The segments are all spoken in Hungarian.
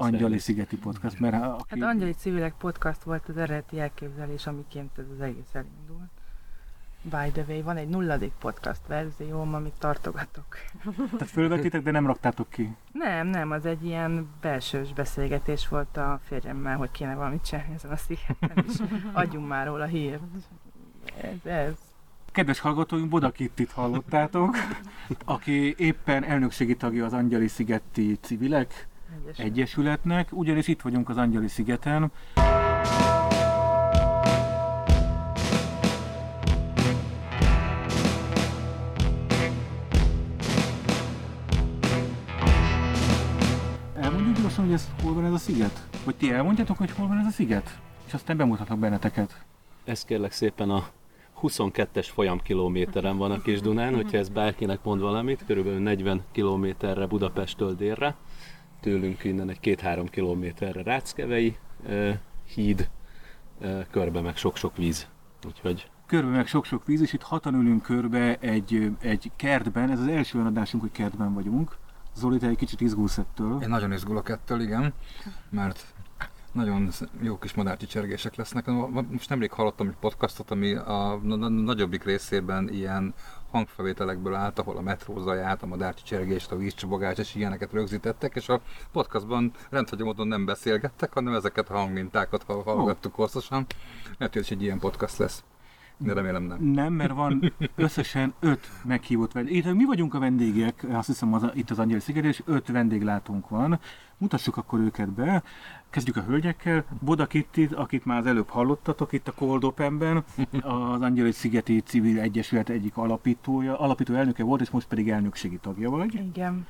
Angyali Szigeti Podcast, mert aki... Hát Angyali Civilek Podcast volt az eredeti elképzelés, amiként ez az egész elindult. By the way, van egy nulladik podcast verzióm, amit tartogatok. Tehát fölvetitek, de nem raktátok ki? Nem, nem, az egy ilyen belsős beszélgetés volt a férjemmel, hogy kéne valamit csinálni ezen a szigeten, és adjunk már róla hírt. Ez, ez. Kedves hallgatóink, Boda Kittit hallottátok, aki éppen elnökségi tagja az Angyali Szigeti Civilek Egyesület. Egyesületnek, ugyanis itt vagyunk az Angyali Szigeten. Elmondjuk gyorsan, hogy ez hol van ez a sziget? Vagy ti elmondjátok, hogy hol van ez a sziget? És aztán bemutatok benneteket. Ez kérlek szépen a 22-es folyamkilométeren van a Kis Dunán, hogyha ez bárkinek mond valamit, körülbelül 40 kilométerre Budapesttől délre, tőlünk innen egy két-három kilométerre Ráckevei uh, híd, uh, körbe meg sok-sok víz. Úgyhogy körbe meg sok-sok víz, és itt hatan ülünk körbe egy, egy kertben, ez az első olyan adásunk, hogy kertben vagyunk. Zoli, te egy kicsit izgulsz ettől. Én nagyon izgulok ettől, igen, mert nagyon jó kis madárcsicsergések lesznek. Most nemrég hallottam egy podcastot, ami a nagyobbik részében ilyen hangfelvételekből állt, ahol a metró zaját, a madárcsicsergést, a vízcsobogást és ilyeneket rögzítettek, és a podcastban rendhagyó módon nem beszélgettek, hanem ezeket a hangmintákat hallgattuk oh. hosszasan. Lehet, hogy egy ilyen podcast lesz. De remélem nem. Nem, mert van összesen öt meghívott vendég. Itt mi vagyunk a vendégek, azt hiszem az, itt az Angyali Sziget, és öt vendéglátónk van. Mutassuk akkor őket be. Kezdjük a hölgyekkel. Boda Kittit, akit már az előbb hallottatok itt a Cold Openben, az Angyali Szigeti Civil Egyesület egyik alapítója, alapító elnöke volt, és most pedig elnökségi tagja vagy. Igen.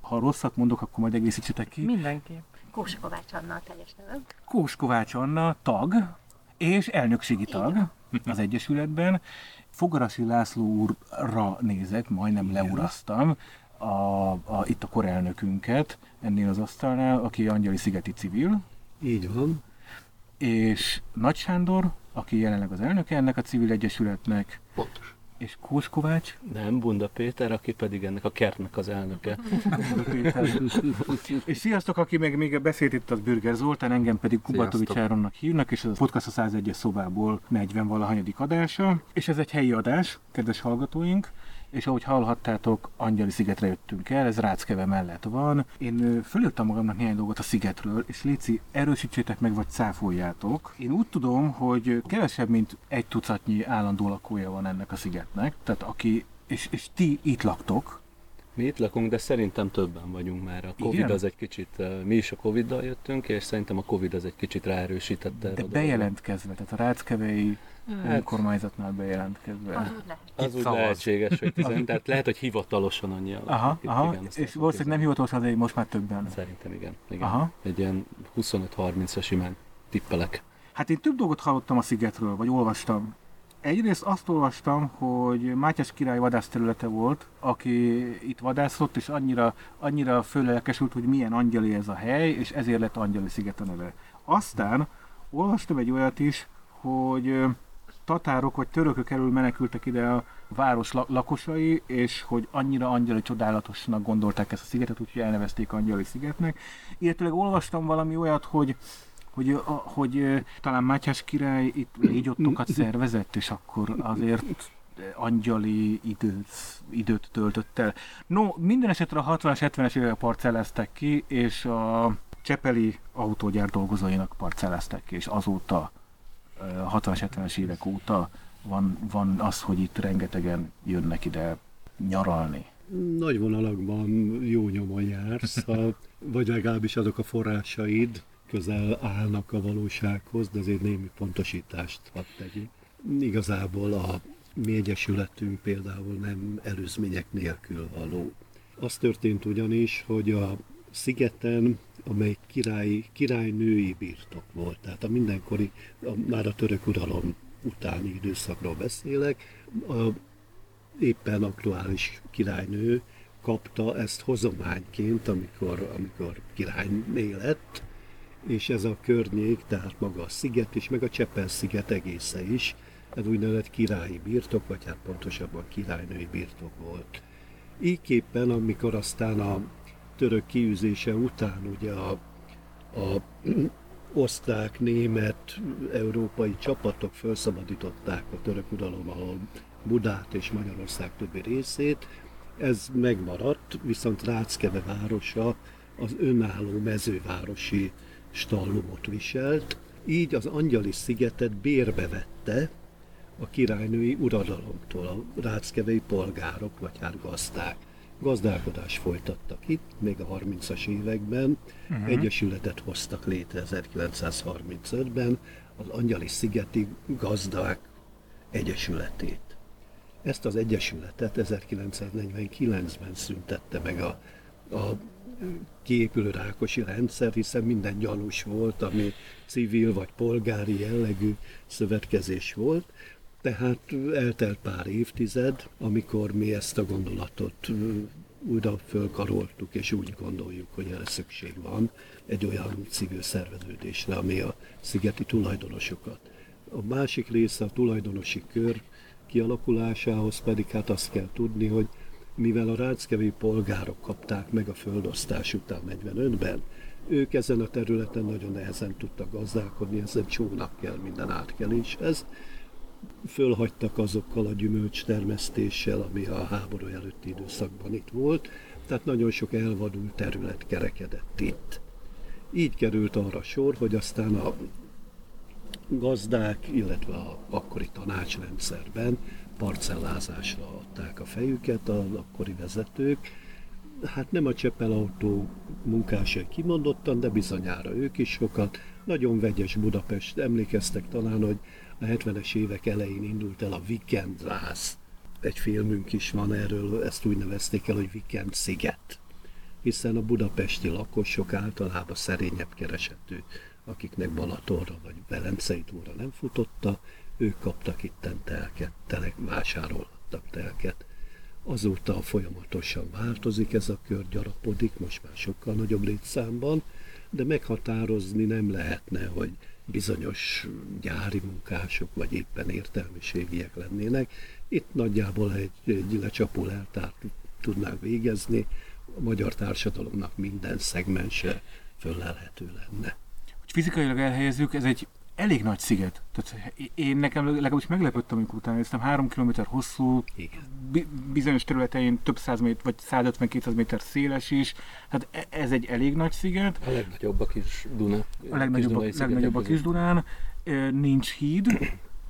Ha rosszat mondok, akkor majd egészítsetek ki. Mindenképp. Kós Kovács Anna a teljes nevem. Kós Kovács Anna, tag, és elnökségi tag az Egyesületben. Fogarasi László úrra nézek, majdnem leuraztam, a, a, itt a korelnökünket ennél az asztalnál, aki Angyali Szigeti civil. Így van. És Nagy Sándor, aki jelenleg az elnöke ennek a civil egyesületnek. Pontos és Kós Kovács? Nem, Bunda Péter, aki pedig ennek a kertnek az elnöke. és sziasztok, aki meg még beszélt itt az Bürger Zoltán, engem pedig Kubatovics Áronnak hívnak, és ez a podcast a 101-es szobából 40 valahanyadik adása. És ez egy helyi adás, kedves hallgatóink és ahogy hallhattátok, Angyali szigetre jöttünk el, ez Ráckeve mellett van. Én fölírtam magamnak néhány dolgot a szigetről, és Léci, erősítsétek meg, vagy cáfoljátok. Én úgy tudom, hogy kevesebb, mint egy tucatnyi állandó lakója van ennek a szigetnek, tehát aki, és, és ti itt laktok, mi itt lakunk, de szerintem többen vagyunk már. A Covid Igen? az egy kicsit, mi is a Covid-dal jöttünk, és szerintem a Covid az egy kicsit ráerősítette. De bejelentkezve, tehát a ráckevei Hát, önkormányzatnál bejelentkezve. Az úgy, lehet. az úgy lehetséges, hogy tizen, tehát lehet, hogy hivatalosan annyi a Aha, aha. Igen, és valószínűleg nem hivatalosan, de most már többen. Szerintem igen. igen. Aha. Egy ilyen 25-30-as simán tippelek. Hát én több dolgot hallottam a szigetről, vagy olvastam. Egyrészt azt olvastam, hogy Mátyás király vadászterülete volt, aki itt vadászott, és annyira, annyira fölelkesült, hogy milyen angyali ez a hely, és ezért lett Angyali sziget a neve. Aztán olvastam egy olyat is, hogy tatárok vagy törökök elől menekültek ide a város lakosai, és hogy annyira angyali csodálatosnak gondolták ezt a szigetet, úgyhogy elnevezték angyali szigetnek. Illetőleg olvastam valami olyat, hogy hogy, hogy talán Mátyás király itt légyottokat szervezett, és akkor azért angyali időt, időt töltött el. No, minden esetre a 60-as, 70-es évek parcelleztek ki, és a Csepeli autógyár dolgozóinak parcelleztek ki, és azóta 60-as, 70-es évek óta van, van az, hogy itt rengetegen jönnek ide nyaralni. Nagy vonalakban jó nyomon jársz, ha, vagy legalábbis azok a forrásaid közel állnak a valósághoz, de azért némi pontosítást hadd tegyünk. Igazából a mi egyesületünk például nem előzmények nélkül való. Az történt ugyanis, hogy a szigeten, amely király, királynői birtok volt, tehát a mindenkori, a, már a török uralom utáni időszakról beszélek, a éppen aktuális királynő kapta ezt hozományként, amikor, amikor királyné lett, és ez a környék, tehát maga a sziget is, meg a Csepel sziget egésze is, ez úgynevezett királyi birtok, vagy hát pontosabban királynői birtok volt. Így képpen, amikor aztán a török kiűzése után ugye a a osztrák, német, európai csapatok felszabadították a török uralom alól Budát és Magyarország többi részét. Ez megmaradt, viszont Ráckeve városa az önálló mezővárosi stallumot viselt, így az Angyali szigetet bérbe vette a királynői uradalomtól, a ráckevei polgárok, vagy hát gazdák. Gazdálkodást folytattak itt, még a 30-as években. Uh-huh. Egyesületet hoztak létre 1935-ben, az Angyali Szigeti Gazdák Egyesületét. Ezt az egyesületet 1949-ben szüntette meg a, a kiépülő rákosi rendszer, hiszen minden gyanús volt, ami civil vagy polgári jellegű szövetkezés volt. Tehát eltelt pár évtized, amikor mi ezt a gondolatot újra fölkaroltuk, és úgy gondoljuk, hogy erre szükség van egy olyan civil szerveződésre, ami a szigeti tulajdonosokat. A másik része a tulajdonosi kör kialakulásához pedig hát azt kell tudni, hogy mivel a ráckevi polgárok kapták meg a földosztás után 45-ben, ők ezen a területen nagyon nehezen tudtak gazdálkodni, ezen csónak kell minden átkeléshez. Fölhagytak azokkal a gyümölcstermesztéssel, ami a háború előtti időszakban itt volt, tehát nagyon sok elvadult terület kerekedett itt. Így került arra sor, hogy aztán a gazdák, illetve a akkori tanácsrendszerben parcellázásra adták a fejüket az akkori vezetők. Hát nem a Csepelautó munkásai kimondottan, de bizonyára ők is sokat. Nagyon vegyes Budapest. Emlékeztek talán, hogy a 70-es évek elején indult el a Weekendrász. Egy filmünk is van erről, ezt úgy nevezték el, hogy Weekend sziget. Hiszen a budapesti lakosok általában szerényebb keresetű, akiknek Balatonra vagy Velencei túra nem futotta, ők kaptak itten telket, telek, vásárolhattak telket. Azóta folyamatosan változik ez a kör, gyarapodik, most már sokkal nagyobb létszámban, de meghatározni nem lehetne, hogy bizonyos gyári munkások, vagy éppen értelmiségiek lennének. Itt nagyjából egy, egy lecsapó leltárt tudnánk végezni, a magyar társadalomnak minden szegmense föllelhető lenne. Hogy fizikailag elhelyezzük, ez egy elég nagy sziget. Tehát én nekem legalábbis meglepődtem, amikor utána néztem, három kilométer hosszú, bi- bizonyos területein több száz méter, vagy 150-200 méter széles is. Hát e- ez egy elég nagy sziget. A legnagyobb a kis Duna. A legnagyobb, a, legnagyobb a kis Dunán. Nincs híd,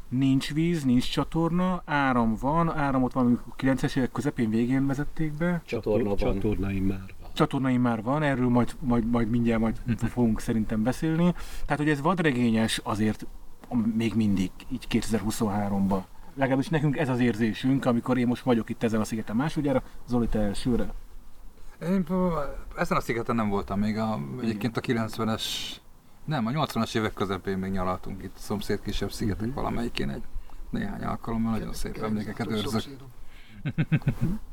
nincs víz, nincs csatorna, áram van, áramot van, amikor 90-es évek közepén végén vezették be. Csatorna van. Csatornaim már van. Csatornaim már van, erről majd, majd, majd mindjárt majd fogunk szerintem beszélni. Tehát, hogy ez vadregényes azért még mindig, így 2023-ban. Legalábbis nekünk ez az érzésünk, amikor én most vagyok itt ezen a szigeten másodjára, Zoli, te elsőre. Én ezen a szigeten nem voltam még, a, egyébként a 90-es, nem, a 80-as évek közepén még nyaraltunk itt, szomszéd kisebb szigetek valamelyikén egy néhány alkalommal, nagyon szép emlékeket őrzök.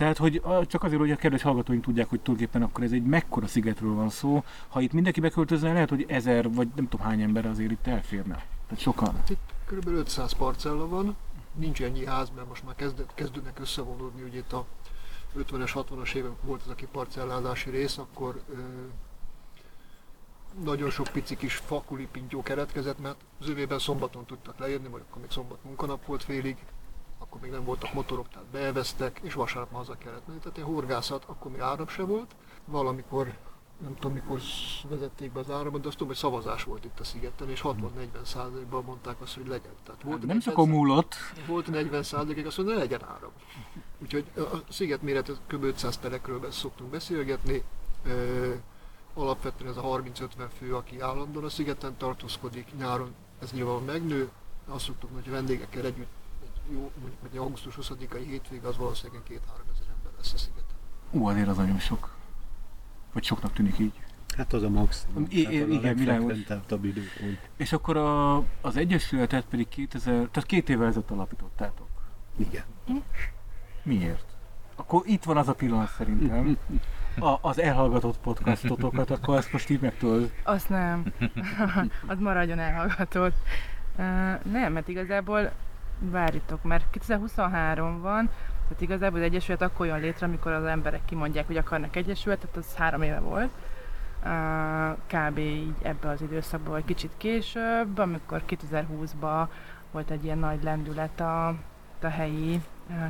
Tehát, hogy csak azért, hogy a kedves hallgatóink tudják, hogy tulajdonképpen akkor ez egy mekkora szigetről van szó. Ha itt mindenki beköltözne, lehet, hogy ezer, vagy nem tudom hány ember azért itt elférne. Tehát sokan. Itt kb. 500 parcella van, nincs ennyi ház, mert most már kezd, kezdődnek összevonódni, ugye itt a 50-es, 60-as évek volt ez a kiparcellázási rész, akkor ö, nagyon sok pici kis fakulipintyó keretkezett, mert az övében szombaton tudtak leérni, vagy akkor még szombat munkanap volt félig, akkor még nem voltak motorok, tehát beelveztek, és vasárnap haza kellett menni. Tehát egy horgászat, akkor még áram se volt. Valamikor, nem tudom mikor vezették be az áramot, de azt tudom, hogy szavazás volt itt a szigeten, és 60-40 százalékban mondták azt, hogy legyen. Tehát volt Nem 40 csak múlott. volt 40 százalékig, azt mondja, ne legyen áram. Úgyhogy a sziget méret kb. 500 telekről szoktunk beszélgetni. Ö, alapvetően ez a 30-50 fő, aki állandóan a szigeten tartózkodik, nyáron ez nyilván megnő. Azt szoktuk, hogy a vendégekkel együtt egy jó, egy augusztus 20-ai hétvég, az valószínűleg 2-3 ezer ember lesz a szigeten. Ú, azért az nagyon sok. Vagy soknak tűnik így. Hát az a maximum. I- hát igen, világos. időpont. És akkor a, az Egyesületet pedig 2000, tehát két évvel ezelőtt alapítottátok. Igen. Miért? Akkor itt van az a pillanat szerintem, a, az elhallgatott podcastotokat, akkor ezt most így meg tudod. Azt nem. az maradjon elhallgatott. Uh, nem, mert igazából várjatok, mert 2023 van, tehát igazából az Egyesület akkor jön létre, amikor az emberek kimondják, hogy akarnak Egyesületet, az három éve volt. kb. így ebbe az időszakban, vagy kicsit később, amikor 2020-ban volt egy ilyen nagy lendület a, a helyi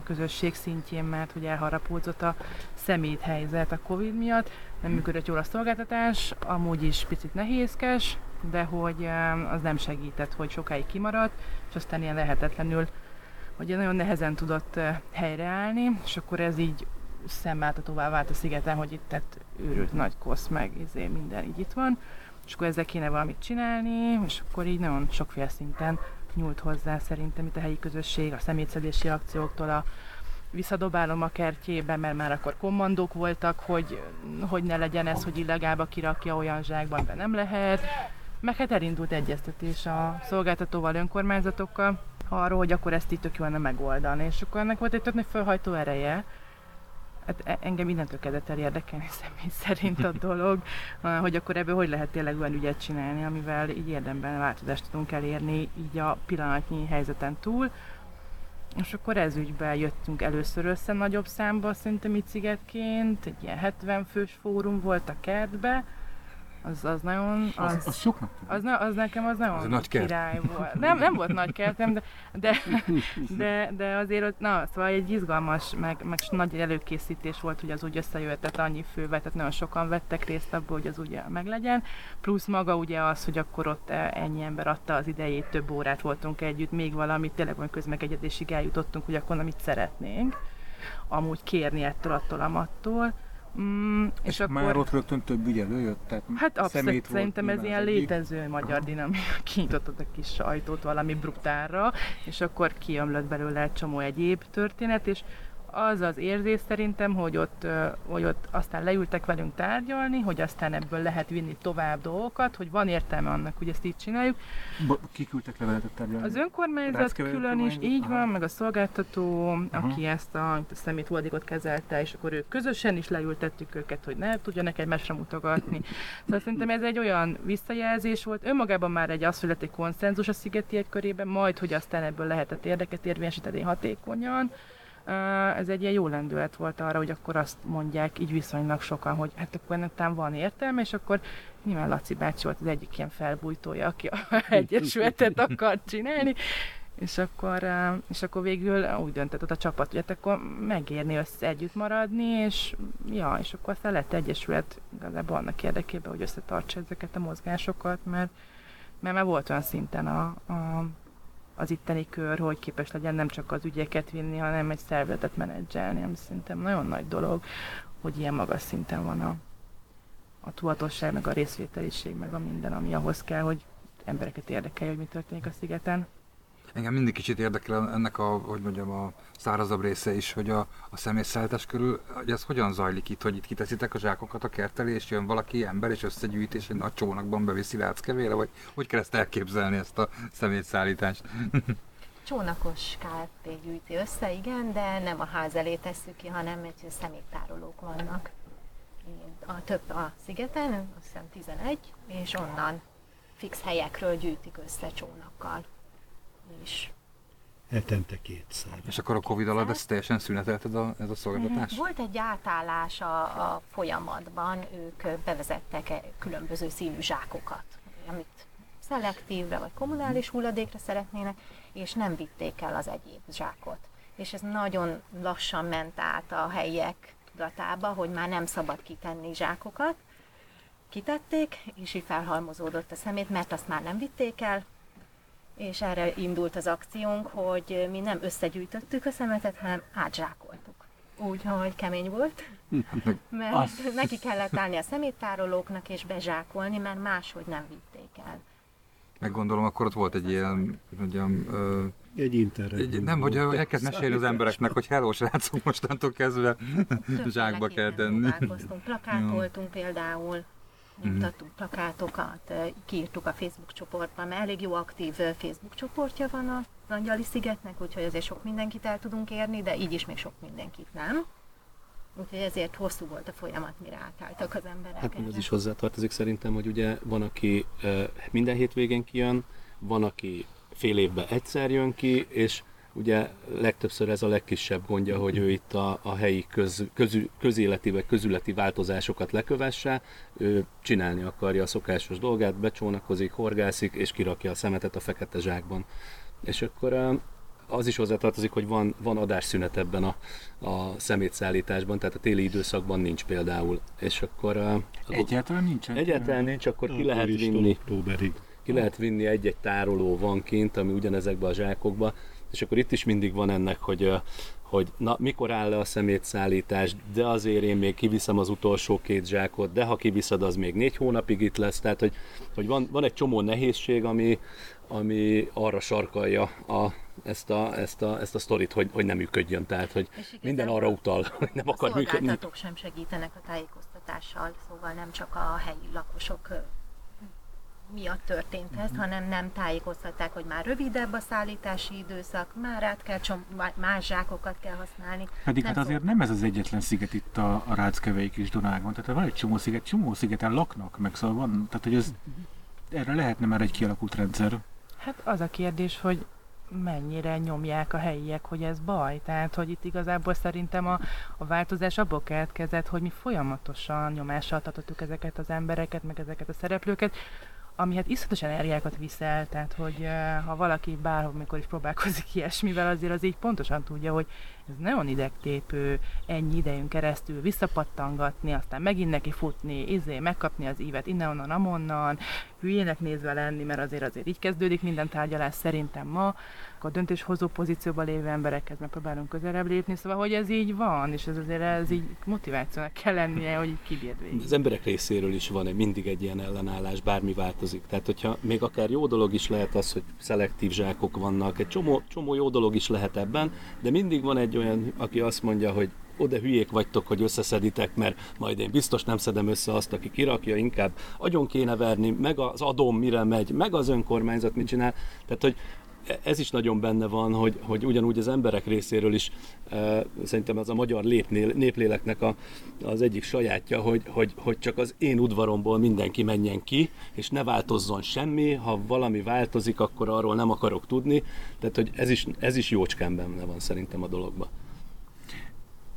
közösség szintjén, mert hogy elharapódzott a szemét helyzet a Covid miatt, nem működött jól a szolgáltatás, amúgy is picit nehézkes, de hogy az nem segített, hogy sokáig kimaradt, és aztán ilyen lehetetlenül, hogy nagyon nehezen tudott helyreállni, és akkor ez így szemmáltatóvá vált a szigeten, hogy itt tett őrült nagy kosz, meg izé, minden így itt van, és akkor ezzel kéne valamit csinálni, és akkor így nagyon sokféle szinten nyúlt hozzá szerintem itt a helyi közösség, a szemétszedési akcióktól a visszadobálom a kertjébe, mert már akkor kommandók voltak, hogy, hogy ne legyen ez, hogy illegálba kirakja olyan zsákban, de nem lehet. Meg hát elindult egyeztetés a szolgáltatóval, önkormányzatokkal arról, hogy akkor ezt itt tök jó lenne megoldani. És akkor ennek volt egy tök nagy felhajtó ereje, hát e- engem mindentől kezdett el érdekelni személy szerint a dolog, hogy akkor ebből hogy lehet tényleg olyan ügyet csinálni, amivel így érdemben változást tudunk elérni így a pillanatnyi helyzeten túl. És akkor ez ügyben jöttünk először össze nagyobb számba, szerintem itt szigetként, egy ilyen 70 fős fórum volt a kertbe, az, az nagyon... Az, az, az soknak az, az nekem az nagyon az nagy kert. király volt. Nem, nem volt nagy kertem, de, de, de, de azért ott, na, szóval egy izgalmas, meg, meg nagy előkészítés volt, hogy az úgy összejöhetett annyi fővel, tehát nagyon sokan vettek részt abból, hogy az ugye meglegyen. Plusz maga ugye az, hogy akkor ott e, ennyi ember adta az idejét, több órát voltunk együtt, még valamit, tényleg olyan közmegegyedésig eljutottunk, hogy akkor amit szeretnénk amúgy kérni ettől, attól, amattól. Mm, és, és akkor... már ott rögtön több ügy előjött? Tehát hát abszolút, szerintem ez ilyen létező magyar dinamika. Kinyitottad a kis sajtót valami brutálra, és akkor kiömlött belőle egy csomó egyéb történet, és az az érzés szerintem, hogy ott, hogy ott aztán leültek velünk tárgyalni, hogy aztán ebből lehet vinni tovább dolgokat, hogy van értelme annak, hogy ezt így csináljuk. Kiküldtek leveletet tárgyalni? Az önkormányzat külön is, így Aha. van, meg a szolgáltató, Aha. aki ezt a, a szemét hulladékot kezelte, és akkor ők közösen is leültettük őket, hogy ne tudjanak egymásra mutogatni. Szóval szerintem ez egy olyan visszajelzés volt, önmagában már egy az született egy konszenzus a szigetiek körében, majd, hogy aztán ebből lehetett érdeket érvényesíteni hatékonyan, ez egy ilyen jó lendület volt arra, hogy akkor azt mondják így viszonylag sokan, hogy hát akkor ennek van értelme, és akkor nyilván Laci bácsi volt az egyik ilyen felbújtója, aki a egyesületet akart csinálni, és akkor, és akkor végül úgy döntött a csapat, hogy hát akkor megérni össze együtt maradni, és ja, és akkor aztán lett egyesület igazából annak érdekében, hogy összetartsa ezeket a mozgásokat, mert, mert már volt olyan szinten a, a az itteni kör, hogy képes legyen nem csak az ügyeket vinni, hanem egy szervezetet menedzselni, ami szerintem nagyon nagy dolog, hogy ilyen magas szinten van a, a tudatosság, meg a részvételiség, meg a minden, ami ahhoz kell, hogy embereket érdekelje, hogy mi történik a szigeten. Engem mindig kicsit érdekel ennek a, hogy mondjam, a szárazabb része is, hogy a, a személyszállítás körül, hogy ez hogyan zajlik itt, hogy itt kiteszitek a zsákokat a kert elé, és jön valaki ember, és összegyűjt, és egy nagy csónakban beviszi láckevére, vagy hogy kell ezt elképzelni, ezt a személyszállítást? Csónakos KFP gyűjti össze, igen, de nem a ház elé tesszük ki, hanem egy szeméttárolók vannak. A több a szigeten, azt hiszem 11, és onnan fix helyekről gyűjtik össze csónakkal is. Hetente kétszer. És akkor a Covid alatt ezt teljesen szünetelt ez a, ez a szolgáltatás? Volt egy átállás a, a folyamatban, ők bevezettek -e különböző színű zsákokat, amit szelektívre vagy kommunális hulladékra szeretnének, és nem vitték el az egyéb zsákot. És ez nagyon lassan ment át a helyiek tudatába, hogy már nem szabad kitenni zsákokat. Kitették, és így felhalmozódott a szemét, mert azt már nem vitték el, és erre indult az akciónk, hogy mi nem összegyűjtöttük a szemetet, hanem átzsákoltuk. Úgyhogy kemény volt, mert Azt... neki kellett állni a szeméttárolóknak és bezsákolni, mert máshogy nem vitték el. Meg gondolom, akkor ott volt egy ilyen, mondjam, ö, egy internet. Egy, nem, hogy elkezd mesélni az embereknek, hogy hello srácok, mostantól kezdve zsákba kell tenni. Plakátoltunk például, nyomtattunk plakátokat, kiírtuk a Facebook csoportban, mert elég jó aktív Facebook csoportja van a Angyali szigetnek, úgyhogy azért sok mindenkit el tudunk érni, de így is még sok mindenkit nem. Úgyhogy ezért hosszú volt a folyamat, mire átálltak az emberek. Hát ez is hozzátartozik szerintem, hogy ugye van, aki minden hétvégén kijön, van, aki fél évben egyszer jön ki, és ugye legtöbbször ez a legkisebb gondja, hogy ő itt a, a helyi köz, közü, közéleti vagy közületi változásokat lekövesse, ő csinálni akarja a szokásos dolgát, becsónakozik, horgászik, és kirakja a szemetet a fekete zsákban. És akkor az is hozzátartozik, hogy van, van adásszünet ebben a, a szemétszállításban, tehát a téli időszakban nincs például. És akkor... Egyáltalán nincsen? Egyáltalán nincs, akkor ki lehet vinni. Októberig. Ki lehet vinni egy-egy tároló van kint, ami ugyanezekbe a zsákokba, és akkor itt is mindig van ennek, hogy hogy na, mikor áll le a szemétszállítás, de azért én még kiviszem az utolsó két zsákot, de ha kiviszed, az még négy hónapig itt lesz. Tehát, hogy, hogy van, van egy csomó nehézség, ami, ami arra sarkalja a, ezt, a, ezt, a, ezt a sztorit, hogy, hogy nem működjön. Tehát, hogy minden arra utal, hogy nem akar működni. A sem segítenek a tájékoztatással, szóval nem csak a helyi lakosok miatt történt ez, hanem nem tájékoztatták, hogy már rövidebb a szállítási időszak, már át kell csom- más zsákokat kell használni. Pedig nem hát azért nem ez az egyetlen sziget itt a, a Ráckevei kis Dunákban, tehát van egy csomó sziget, csomó szigeten laknak, meg szóval van, tehát hogy ez, erre lehetne már egy kialakult rendszer. Hát az a kérdés, hogy mennyire nyomják a helyiek, hogy ez baj. Tehát, hogy itt igazából szerintem a, a változás abból keletkezett, hogy mi folyamatosan nyomással tartottuk ezeket az embereket, meg ezeket a szereplőket, ami hát iszonyatosan energiákat viszel, tehát hogy ha valaki bárhol, mikor is próbálkozik ilyesmivel, azért az így pontosan tudja, hogy ez nagyon idegtépő, ennyi idejön keresztül visszapattangatni, aztán megint neki futni, izé, megkapni az ívet innen-onnan, amonnan, hülyének nézve lenni, mert azért azért így kezdődik minden tárgyalás szerintem ma, a döntéshozó pozícióban lévő emberekhez megpróbálunk közelebb lépni, szóval hogy ez így van, és ez azért ez így motivációnak kell lennie, hogy így kibírd végig. Az emberek részéről is van mindig egy ilyen ellenállás, bármi változik. Tehát, hogyha még akár jó dolog is lehet az, hogy szelektív zsákok vannak, egy csomó, csomó jó dolog is lehet ebben, de mindig van egy olyan, aki azt mondja, hogy oda hülyék vagytok, hogy összeszeditek, mert majd én biztos nem szedem össze azt, aki kirakja, inkább agyon kéne verni, meg az adóm mire megy, meg az önkormányzat mit csinál. Tehát, hogy ez is nagyon benne van, hogy, hogy ugyanúgy az emberek részéről is e, szerintem az a magyar lépnél, népléleknek a, az egyik sajátja, hogy, hogy, hogy csak az én udvaromból mindenki menjen ki, és ne változzon semmi, ha valami változik, akkor arról nem akarok tudni. Tehát, hogy ez is, ez is jócskán benne van szerintem a dologban.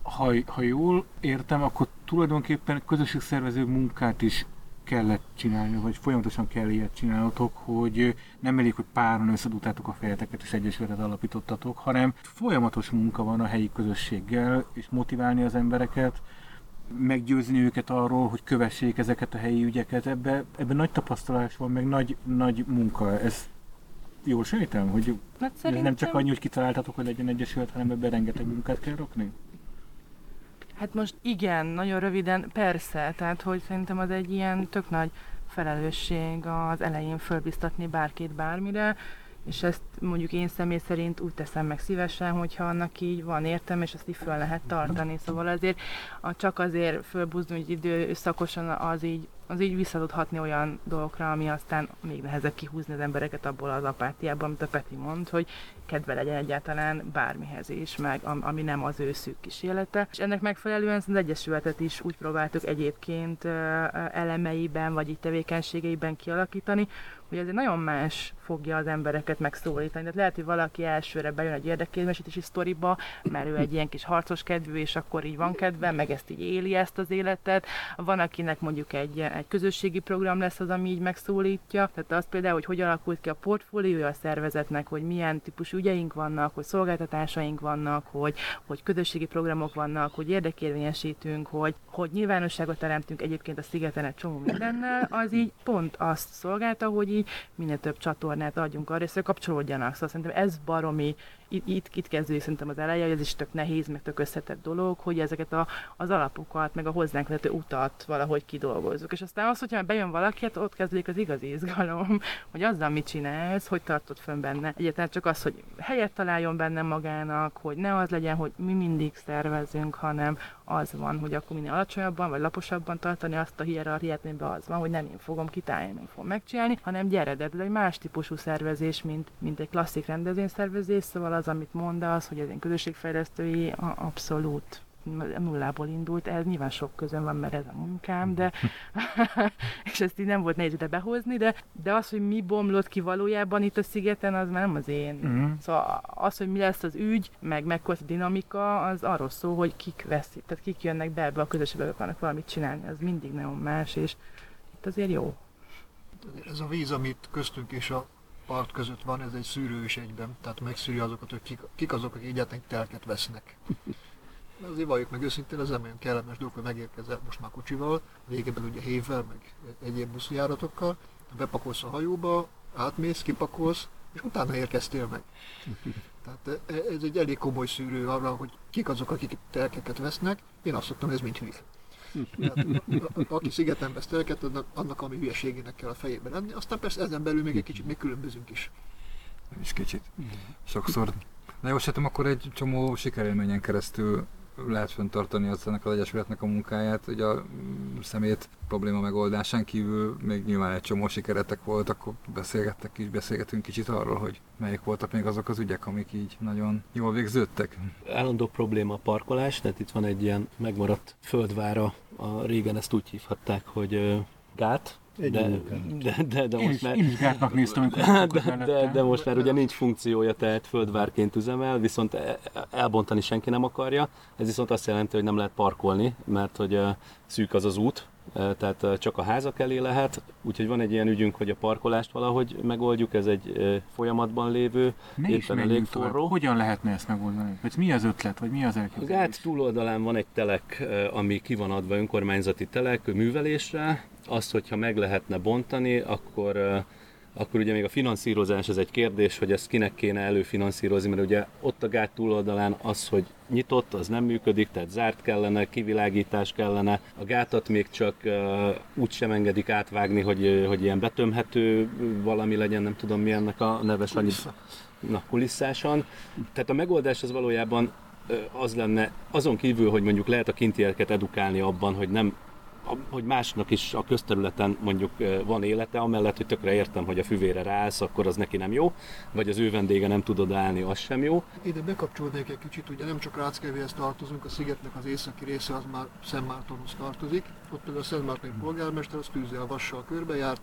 Ha, ha jól értem, akkor tulajdonképpen közösségszervező munkát is kellett csinálni, vagy folyamatosan kell ilyet csinálnotok, hogy nem elég, hogy páran összedugtátok a fejeteket és egyesületet alapítottatok, hanem folyamatos munka van a helyi közösséggel, és motiválni az embereket, meggyőzni őket arról, hogy kövessék ezeket a helyi ügyeket. Ebbe, ebbe nagy tapasztalás van, meg nagy, nagy munka. Ez jól sejtem, hogy hát ez nem csak annyi, hogy kitaláltatok, hogy legyen egyesület, hanem ebben rengeteg munkát kell rakni? Hát most igen, nagyon röviden, persze, tehát hogy szerintem az egy ilyen tök nagy felelősség az elején fölbiztatni bárkit bármire, és ezt mondjuk én személy szerint úgy teszem meg szívesen, hogyha annak így van értem, és azt így föl lehet tartani. Szóval azért a csak azért fölbuzdulni időszakosan az így az így vissza olyan dolgokra, ami aztán még nehezebb kihúzni az embereket abból az apátiából, amit a Peti mond, hogy kedve legyen egyáltalán bármihez is, meg ami nem az ő szűk kis élete. És ennek megfelelően az Egyesületet is úgy próbáltuk egyébként elemeiben, vagy így tevékenységeiben kialakítani, hogy ez egy nagyon más fogja az embereket megszólítani. Tehát lehet, hogy valaki elsőre bejön egy érdekérvesítési sztoriba, mert ő egy ilyen kis harcos kedvű, és akkor így van kedve, meg ezt így éli ezt az életet. Van, akinek mondjuk egy, egy közösségi program lesz az, ami így megszólítja. Tehát az például, hogy hogy alakult ki a portfóliója a szervezetnek, hogy milyen típusú ügyeink vannak, hogy szolgáltatásaink vannak, hogy, hogy közösségi programok vannak, hogy érdekérvényesítünk, hogy, hogy nyilvánosságot teremtünk egyébként a szigeten egy csomó mindennel, az így pont azt szolgálta, hogy így minél több csatornát adjunk arra, hogy kapcsolódjanak. Szóval szerintem ez baromi itt, itt, itt szerintem az eleje, hogy ez is tök nehéz, meg tök összetett dolog, hogy ezeket a, az alapokat, meg a hozzánk lehető utat valahogy kidolgozzuk. És aztán az, hogyha bejön valaki, hát ott kezdődik az igazi izgalom, hogy azzal mit csinálsz, hogy tartod fönn benne. Egyetlen csak az, hogy helyet találjon benne magának, hogy ne az legyen, hogy mi mindig szervezünk, hanem az van, hogy akkor minél alacsonyabban vagy laposabban tartani azt a hierarchiát, amiben az van, hogy nem én fogom kitálni, nem fogom megcsinálni, hanem gyere, de ez egy más típusú szervezés, mint, mint egy klasszik rendezvényszervezés, szóval az, amit mondasz, hogy ez egy közösségfejlesztői, abszolút nullából indult, ez nyilván sok közön van, mert ez a munkám, de és ezt így nem volt nehéz ide behozni, de, de az, hogy mi bomlott ki valójában itt a szigeten, az már nem az én. Mhm. Szóval az, hogy mi lesz az ügy, meg mekkora a dinamika, az arról szól, hogy kik veszik, tehát kik jönnek be ebbe a közösségbe, akarnak valamit csinálni, az mindig nagyon más, és itt azért jó. Ez a víz, amit köztünk és a part között van, ez egy szűrő is egyben, tehát megszűri azokat, hogy kik, kik azok, akik egyáltalán telket vesznek. De azért valljuk meg őszintén, ez nem olyan kellemes dolog, hogy megérkezel most már kocsival, régebben ugye hévvel, meg egyéb buszjáratokkal, bepakolsz a hajóba, átmész, kipakolsz, és utána érkeztél meg. Tehát e- ez egy elég komoly szűrő arra, hogy kik azok, akik telkeket vesznek. Én azt szoktam, ez mind hülye. Aki szigeten vesz telket, annak, ami hülyeségének kell a fejében lenni. Aztán persze ezen belül még egy kicsit még különbözünk is. is kicsit. Sokszor. Jól sejtem, akkor egy csomó sikerélményen keresztül lehet fenntartani az ennek az egyesületnek a munkáját, hogy a mm, szemét probléma megoldásán kívül még nyilván egy csomó sikeretek volt, akkor beszélgettek is, beszélgetünk kicsit arról, hogy melyik voltak még azok az ügyek, amik így nagyon jól végződtek. Állandó probléma a parkolás, tehát itt van egy ilyen megmaradt földvára, a régen ezt úgy hívhatták, hogy gát, Egy de, de, de, de Én most is, már én is gátnak néztem, de, de, de most már ugye nincs funkciója, tehát földvárként üzemel, viszont e- elbontani senki nem akarja. Ez viszont azt jelenti, hogy nem lehet parkolni, mert hogy ö, szűk az az út, tehát csak a házak elé lehet. Úgyhogy van egy ilyen ügyünk, hogy a parkolást valahogy megoldjuk, ez egy folyamatban lévő, Ne is éppen elég forró. Hogyan lehetne ezt megoldani? Vagy mi az ötlet, vagy mi az A elképzelés? gát túloldalán van egy telek, ami ki van adva önkormányzati telek művelésre. Azt, hogyha meg lehetne bontani, akkor akkor ugye még a finanszírozás ez egy kérdés, hogy ezt kinek kéne előfinanszírozni, mert ugye ott a gát túloldalán az, hogy nyitott, az nem működik, tehát zárt kellene, kivilágítás kellene. A gátat még csak uh, úgy sem engedik átvágni, hogy, hogy ilyen betömhető valami legyen, nem tudom mi ennek a neves annyi na, kulisszáson. Tehát a megoldás az valójában az lenne, azon kívül, hogy mondjuk lehet a kintieket edukálni abban, hogy nem hogy másnak is a közterületen mondjuk van élete, amellett, hogy tökre értem, hogy a füvére ráállsz, akkor az neki nem jó, vagy az ő vendége nem tud odaállni, az sem jó. Ide bekapcsolnék egy kicsit, ugye nem csak Ráckevéhez tartozunk, a szigetnek az északi része az már Szent Mártonhoz tartozik. Ott például a Szent polgármester az tűzzel, vassal körbejárt,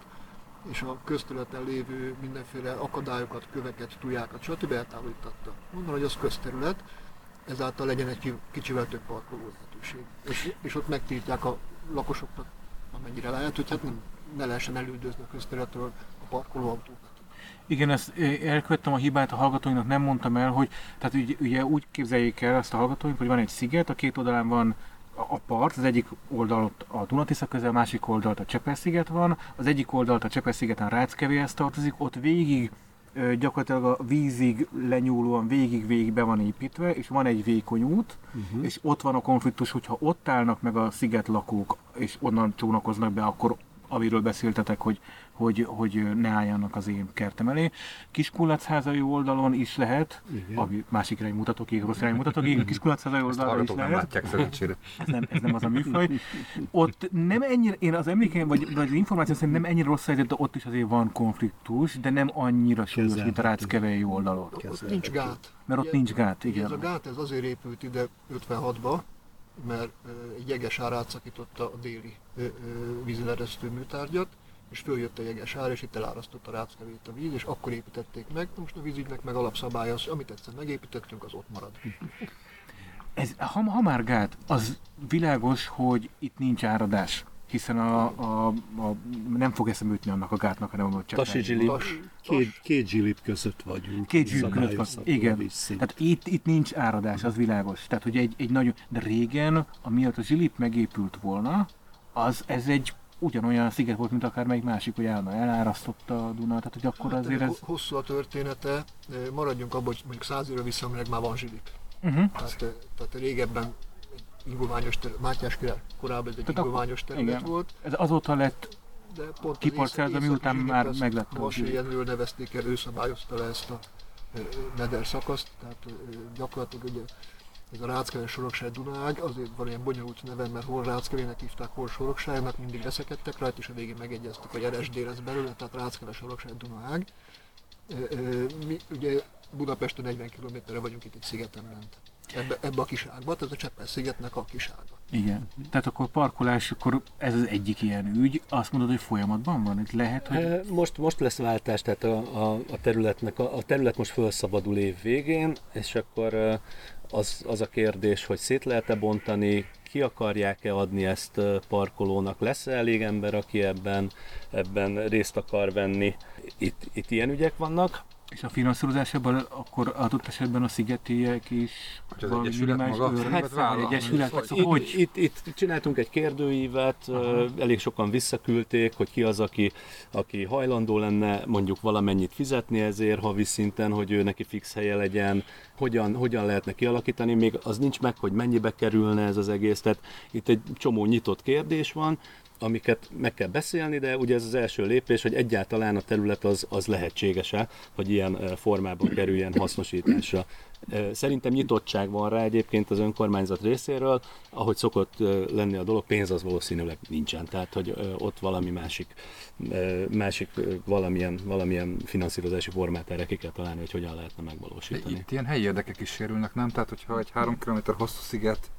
és a közterületen lévő mindenféle akadályokat, köveket, tujákat, stb. eltávolította. Mondom, hogy az közterület, ezáltal legyen egy ki- kicsivel több parkoló lehetőség. És, és ott megtiltják a lakosoknak, amennyire lehet, hogy hát nem, ne lehessen elüldözni a közterületről a parkolóautókat. Igen, ezt elkövettem a hibát, a hallgatóinak nem mondtam el, hogy tehát ugye, ugye úgy képzeljék el ezt a hallgatóink, hogy van egy sziget, a két oldalán van a part, az egyik oldalt a Dunatisza közel, a másik oldalt a Csepel-sziget van, az egyik oldalt a Csepel-szigeten Ráckevéhez tartozik, ott végig gyakorlatilag a vízig lenyúlóan végig-végig be van építve, és van egy vékony út, uh-huh. és ott van a konfliktus, hogyha ott állnak meg a sziget lakók, és onnan csónakoznak be, akkor amiről beszéltetek, hogy, hogy, hogy ne álljanak az én kertem elé. Kiskulacházai oldalon is lehet, Igen. ami másik irány mutatok, én rossz irány mutatok, igen, Kiskulacházai Ezt a oldalon is lehet. látják szerencsére. Ez nem, ez nem az a műfaj. Ott nem ennyire, én az emlékeim, vagy, vagy az információ szerint nem ennyire rossz helyzet, de ott is azért van konfliktus, de nem annyira súlyos, mint a. Ráckevei oldalon. Ott nincs gát. Mert ott nincs gát, Ugye Ez a igen. gát ez azért épült ide 56-ba, mert egy jeges ár átszakította a déli vízleresztő műtárgyat, és följött a jeges és itt elárasztotta Ráckevét a víz, és akkor építették meg. Most a vízügynek meg alapszabálya az, amit egyszer megépítettünk, az ott marad. Ez, ha, ha már gát, az világos, hogy itt nincs áradás hiszen a, a, a, nem fog eszembe jutni annak a gátnak, hanem a csak Tasi zsilip. Két, két zsilip között vagyunk. Két zsilip között van, igen. Tehát itt, itt nincs áradás, az világos. Tehát, hogy egy, egy nagyon... De régen, amiatt a zsilip megépült volna, az ez egy ugyanolyan sziget volt, mint akármelyik másik, hogy állandóan elárasztotta a Duna, tehát hogy akkor Hát azért ennek ez... ho- Hosszú a története, ö, maradjunk abban, hogy mondjuk száz évre visszamenőleg már van zsilip. Uh-huh. Tehát, ö, tehát régebben egy ingományos terület, Mátyás király korábban ez egy Tehát ingományos terület igen. volt, Ez azóta lett, de pont észak- miután már meglett a Vasé zsilip. Jenőről nevezték el, ő szabályozta le ezt a meder szakaszt, tehát gyakorlatilag ugye ez a Ráckevén Sorokság Dunág, azért van ilyen bonyolult neve, mert hol Ráckevének hívták, hol Sorokságnak, mindig veszekedtek rajta, és a végén megegyeztek, hogy RSD lesz belőle, tehát Ráckevén Sorokság ö, Mi ugye Budapesten 40 kilométerre vagyunk itt egy szigeten ment. Ebbe, ebbe a kiságba, tehát a Cseppel-szigetnek a kisága. Igen. Tehát akkor parkolás, akkor ez az egyik ilyen ügy. Azt mondod, hogy folyamatban van? Itt lehet, hogy... Eh, Most, most lesz váltás, tehát a, a, a, területnek, a, a terület most felszabadul év végén, és akkor eh, az, az a kérdés, hogy szét lehet-e bontani, ki akarják-e adni ezt eh, parkolónak, lesz-e elég ember, aki ebben, ebben részt akar venni. Itt, itt ilyen ügyek vannak. És a finanszírozásában akkor adott esetben a szigetiek is Hogy az Egyesület minimális maga? vállal, vállal? Egyesület, Vagy szóval hogy? Itt, itt, itt csináltunk egy kérdőívet, ö, elég sokan visszaküldték, hogy ki az, aki, aki hajlandó lenne mondjuk valamennyit fizetni ezért havi szinten, hogy ő neki fix helye legyen, hogyan, hogyan lehetne kialakítani, még az nincs meg, hogy mennyibe kerülne ez az egész, tehát itt egy csomó nyitott kérdés van, amiket meg kell beszélni, de ugye ez az első lépés, hogy egyáltalán a terület az, az lehetséges-e, hogy ilyen formában kerüljen hasznosításra. Szerintem nyitottság van rá egyébként az önkormányzat részéről, ahogy szokott lenni a dolog, pénz az valószínűleg nincsen, tehát hogy ott valami másik, másik valamilyen, valamilyen finanszírozási formát erre ki kell találni, hogy hogyan lehetne megvalósítani. Itt ilyen helyi érdekek is sérülnek, nem? Tehát, hogyha egy három kilométer hosszú sziget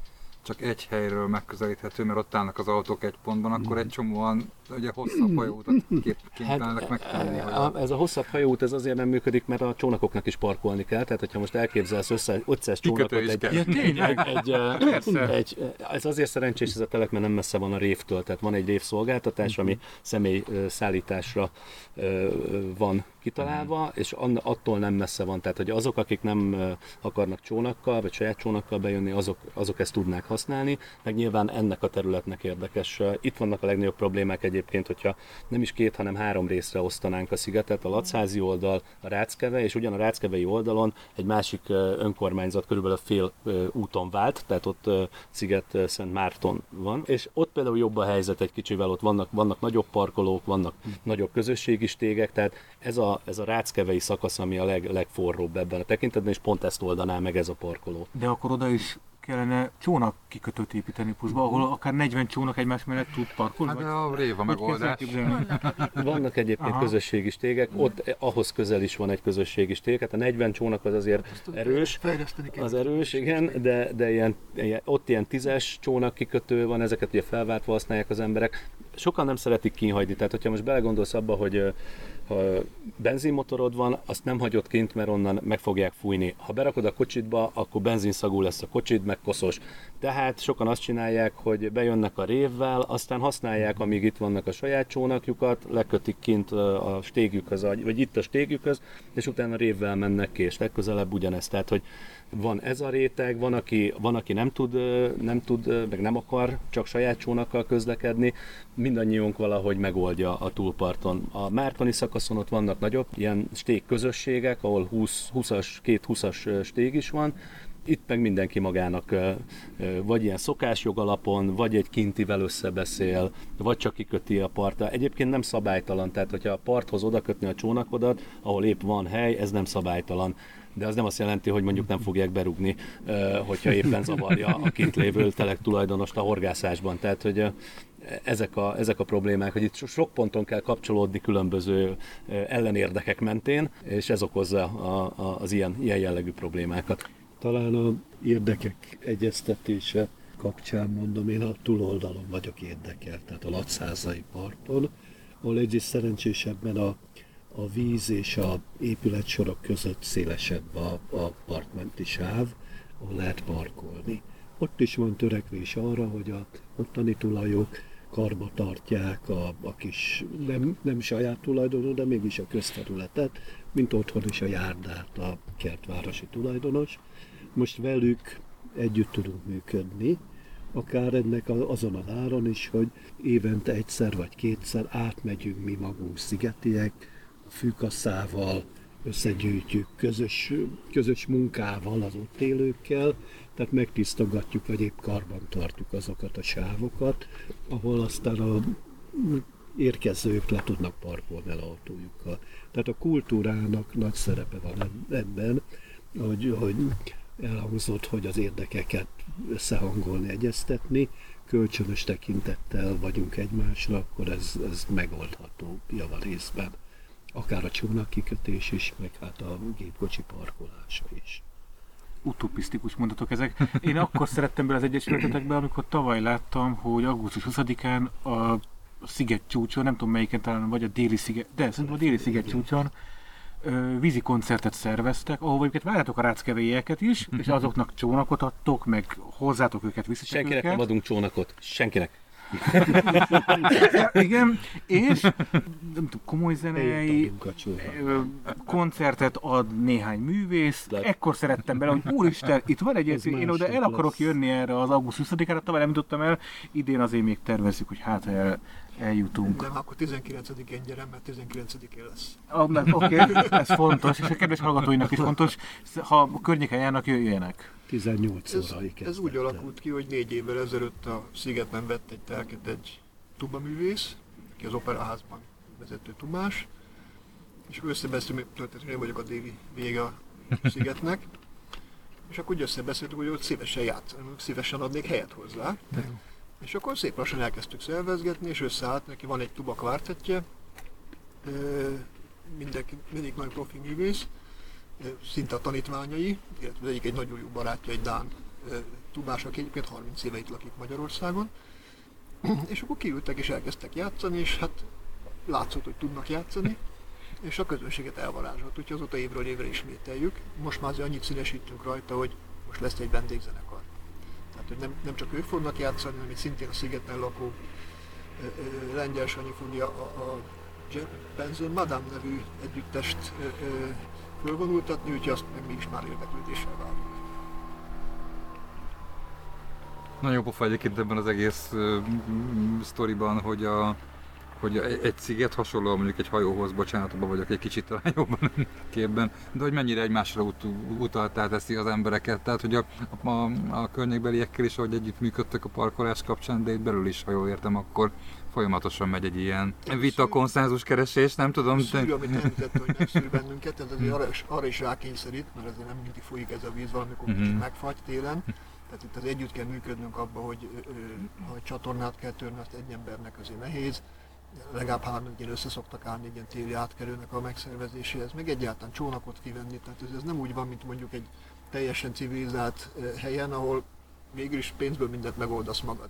csak egy helyről megközelíthető, mert ott állnak az autók egy pontban, akkor egy csomóan ugye hosszabb hajóutat kép- kénytelenek megtenni. hogy a- ez a hosszabb hajóút ez azért nem működik, mert a csónakoknak is parkolni kell, tehát hogyha most elképzelsz össze 500 csónakot egy, egy, tényleg? egy, egy, egy, ez azért szerencsés ez a telek, mert nem messze van a révtől, tehát van egy révszolgáltatás, ami személy ö, szállításra van kitalálva, és ann- attól nem messze van, tehát hogy azok, akik nem akarnak csónakkal, vagy saját csónakkal bejönni, azok, azok ezt tudnák használni, meg nyilván ennek a területnek érdekes. Itt vannak a legnagyobb problémák egyébként, hogyha nem is két, hanem három részre osztanánk a szigetet, a Lacházi oldal, a Ráckeve, és ugyan a Ráckevei oldalon egy másik önkormányzat körülbelül fél úton vált, tehát ott Sziget Szent Márton van, és ott például jobb a helyzet egy kicsivel, ott vannak, vannak nagyobb parkolók, vannak nagyobb közösségi stégek, tehát ez a, ez a Ráckevei szakasz, ami a leg, legforróbb ebben a tekintetben, és pont ezt oldaná meg ez a parkoló. De akkor oda is kellene csónak kikötőt építeni pluszba, ahol akár 40 csónak egymás mellett tud parkolni? Hát a rév a hogy kell megoldás. Vannak egyébként Aha. közösségi stégek, ott ahhoz közel is van egy közösségi stég, hát a 40 csónak az azért erős, Fejleszteni kell. az erős, igen, de, de ilyen, ilyen, ott ilyen tízes csónak kikötő van, ezeket ugye felváltva használják az emberek. Sokan nem szeretik kihagyni, tehát hogyha most belegondolsz abba, hogy benzinmotorod van, azt nem hagyod kint, mert onnan meg fogják fújni. Ha berakod a kocsitba, akkor benzinszagú lesz a kocsid, meg koszos. Tehát sokan azt csinálják, hogy bejönnek a révvel, aztán használják, amíg itt vannak a saját csónakjukat, lekötik kint a stégjükhöz, vagy itt a stégjükhöz, és utána révvel mennek ki, és legközelebb ugyanezt. Tehát, hogy van ez a réteg, van aki, van, aki nem, tud, nem tud, meg nem akar csak saját csónakkal közlekedni, mindannyiunk valahogy megoldja a túlparton. A Mártoni szakaszon ott vannak nagyobb ilyen stég közösségek, ahol 20, 20-as, két 20-as ö, stég is van, itt meg mindenki magának vagy ilyen szokásjog alapon, vagy egy kintivel összebeszél, vagy csak kiköti a partra. Egyébként nem szabálytalan, tehát hogyha a parthoz oda kötni a csónakodat, ahol épp van hely, ez nem szabálytalan. De az nem azt jelenti, hogy mondjuk nem fogják berugni, ö, hogyha éppen zavarja a kint lévő telek tulajdonost a horgászásban. Tehát, hogy ezek a, ezek a problémák, hogy itt so- sok ponton kell kapcsolódni különböző ellenérdekek mentén, és ez okozza a, a, az ilyen, ilyen jellegű problémákat. Talán a érdekek egyeztetése kapcsán mondom, én a túloldalon vagyok érdekelt, tehát a Latszázai parton, ahol egyrészt szerencsésebben a, a víz és a épületsorok között szélesebb a, a partmenti sáv, ahol lehet parkolni. Ott is van törekvés arra, hogy a ottani tulajok karba tartják a, a kis, nem, nem saját tulajdonú, de mégis a közterületet, mint otthon is a járdát a kertvárosi tulajdonos. Most velük együtt tudunk működni, akár ennek azon az áron is, hogy évente egyszer vagy kétszer átmegyünk mi magunk szigetiek, fűkasszával, összegyűjtjük közös, közös munkával az ott élőkkel, tehát megtisztogatjuk, vagy épp karban tartjuk azokat a sávokat, ahol aztán a érkezők le tudnak parkolni el autójukkal. Tehát a kultúrának nagy szerepe van eb- ebben, hogy, hogy elhangzott, hogy az érdekeket összehangolni, egyeztetni, kölcsönös tekintettel vagyunk egymásra, akkor ez, ez megoldható javarészben. Akár a csónak kikötés is, meg hát a gépkocsi parkolása is. utopisztikus mondatok ezek. Én akkor szerettem bele az Egyesületetekbe, amikor tavaly láttam, hogy augusztus 20-án a sziget csúcson, nem tudom melyiken talán, vagy a déli sziget, de szerintem a déli sziget csúcson vízi koncertet szerveztek, ahol egyébként várjátok a ráckevélyeket is, és azoknak csónakot adtok, meg hozzátok őket, viszitek Senkinek őket. nem adunk csónakot. Senkinek. Igen, és nem tudom, komoly zenei, koncertet ad néhány művész. Ekkor szerettem bele, hogy úristen, itt van egy Ez én oda el akarok lesz. jönni erre az augusztus 20-ára, tavaly nem jutottam el, idén azért még tervezzük, hogy hát ha el, eljutunk. De már akkor 19-én gyere, mert 19-én lesz. Oké, ez fontos, és a kedves hallgatóinak is fontos, ha a környéken járnak, jöjjenek. 18 Ez, órai ez úgy alakult ki, hogy négy évvel ezelőtt a Szigetben vett egy telket egy tubaművész, aki az operaházban vezető tubás, és összebeszélünk, történetesen én vagyok a déli vége a Szigetnek, és akkor úgy összebeszéltük, hogy ott szívesen játszani, szívesen adnék helyet hozzá. És akkor szép lassan elkezdtük szervezgetni, és összeállt, neki van egy tuba kvártettje, mindenki, mindig nagy profi művész, szinte a tanítványai, illetve egyik egy nagyon jó barátja, egy Dán tubás, aki egyébként 30 éve itt lakik Magyarországon. És akkor kiültek és elkezdtek játszani, és hát látszott, hogy tudnak játszani, és a közönséget elvarázsolt, úgyhogy azóta évről évre ismételjük. Most már azért annyit színesítünk rajta, hogy most lesz egy vendégzenekar. Hogy nem, nem csak ők fognak játszani, hanem itt szintén a szigeten lakó ö, Lengyel Sanyi fogja a, a Benzin Madame nevű együttest ö, ö, fölvonultatni, úgyhogy azt meg mi is már érdeklődéssel várjuk. Nagyon pofa egyébként ebben az egész uh, sztoriban, hogy a hogy egy, sziget hasonló mondjuk egy hajóhoz, bocsánat, abban vagyok egy kicsit talán jobban képben, de hogy mennyire egymásra ut- utaltá teszi az embereket. Tehát, hogy a, a, a környékbeliekkel is, ahogy együtt működtek a parkolás kapcsán, de itt belül is, ha jól értem, akkor folyamatosan megy egy ilyen vita, konszenzus keresés, nem tudom. A De... amit említett, hogy megszűr bennünket, ez azért arra is, arra is rákényszerít, mert azért nem mindig folyik ez a víz, valamikor kicsit megfagy télen. Tehát itt az együtt kell működnünk abba, hogy ha egy csatornát kell törni, azt egy embernek azért nehéz. Legalább három ilyen össze szoktak állni egy ilyen téli átkerülnek a megszervezéséhez, meg egyáltalán csónakot kivenni. Tehát ez, ez nem úgy van, mint mondjuk egy teljesen civilizált ö, helyen, ahol végül is pénzből mindent megoldasz magad.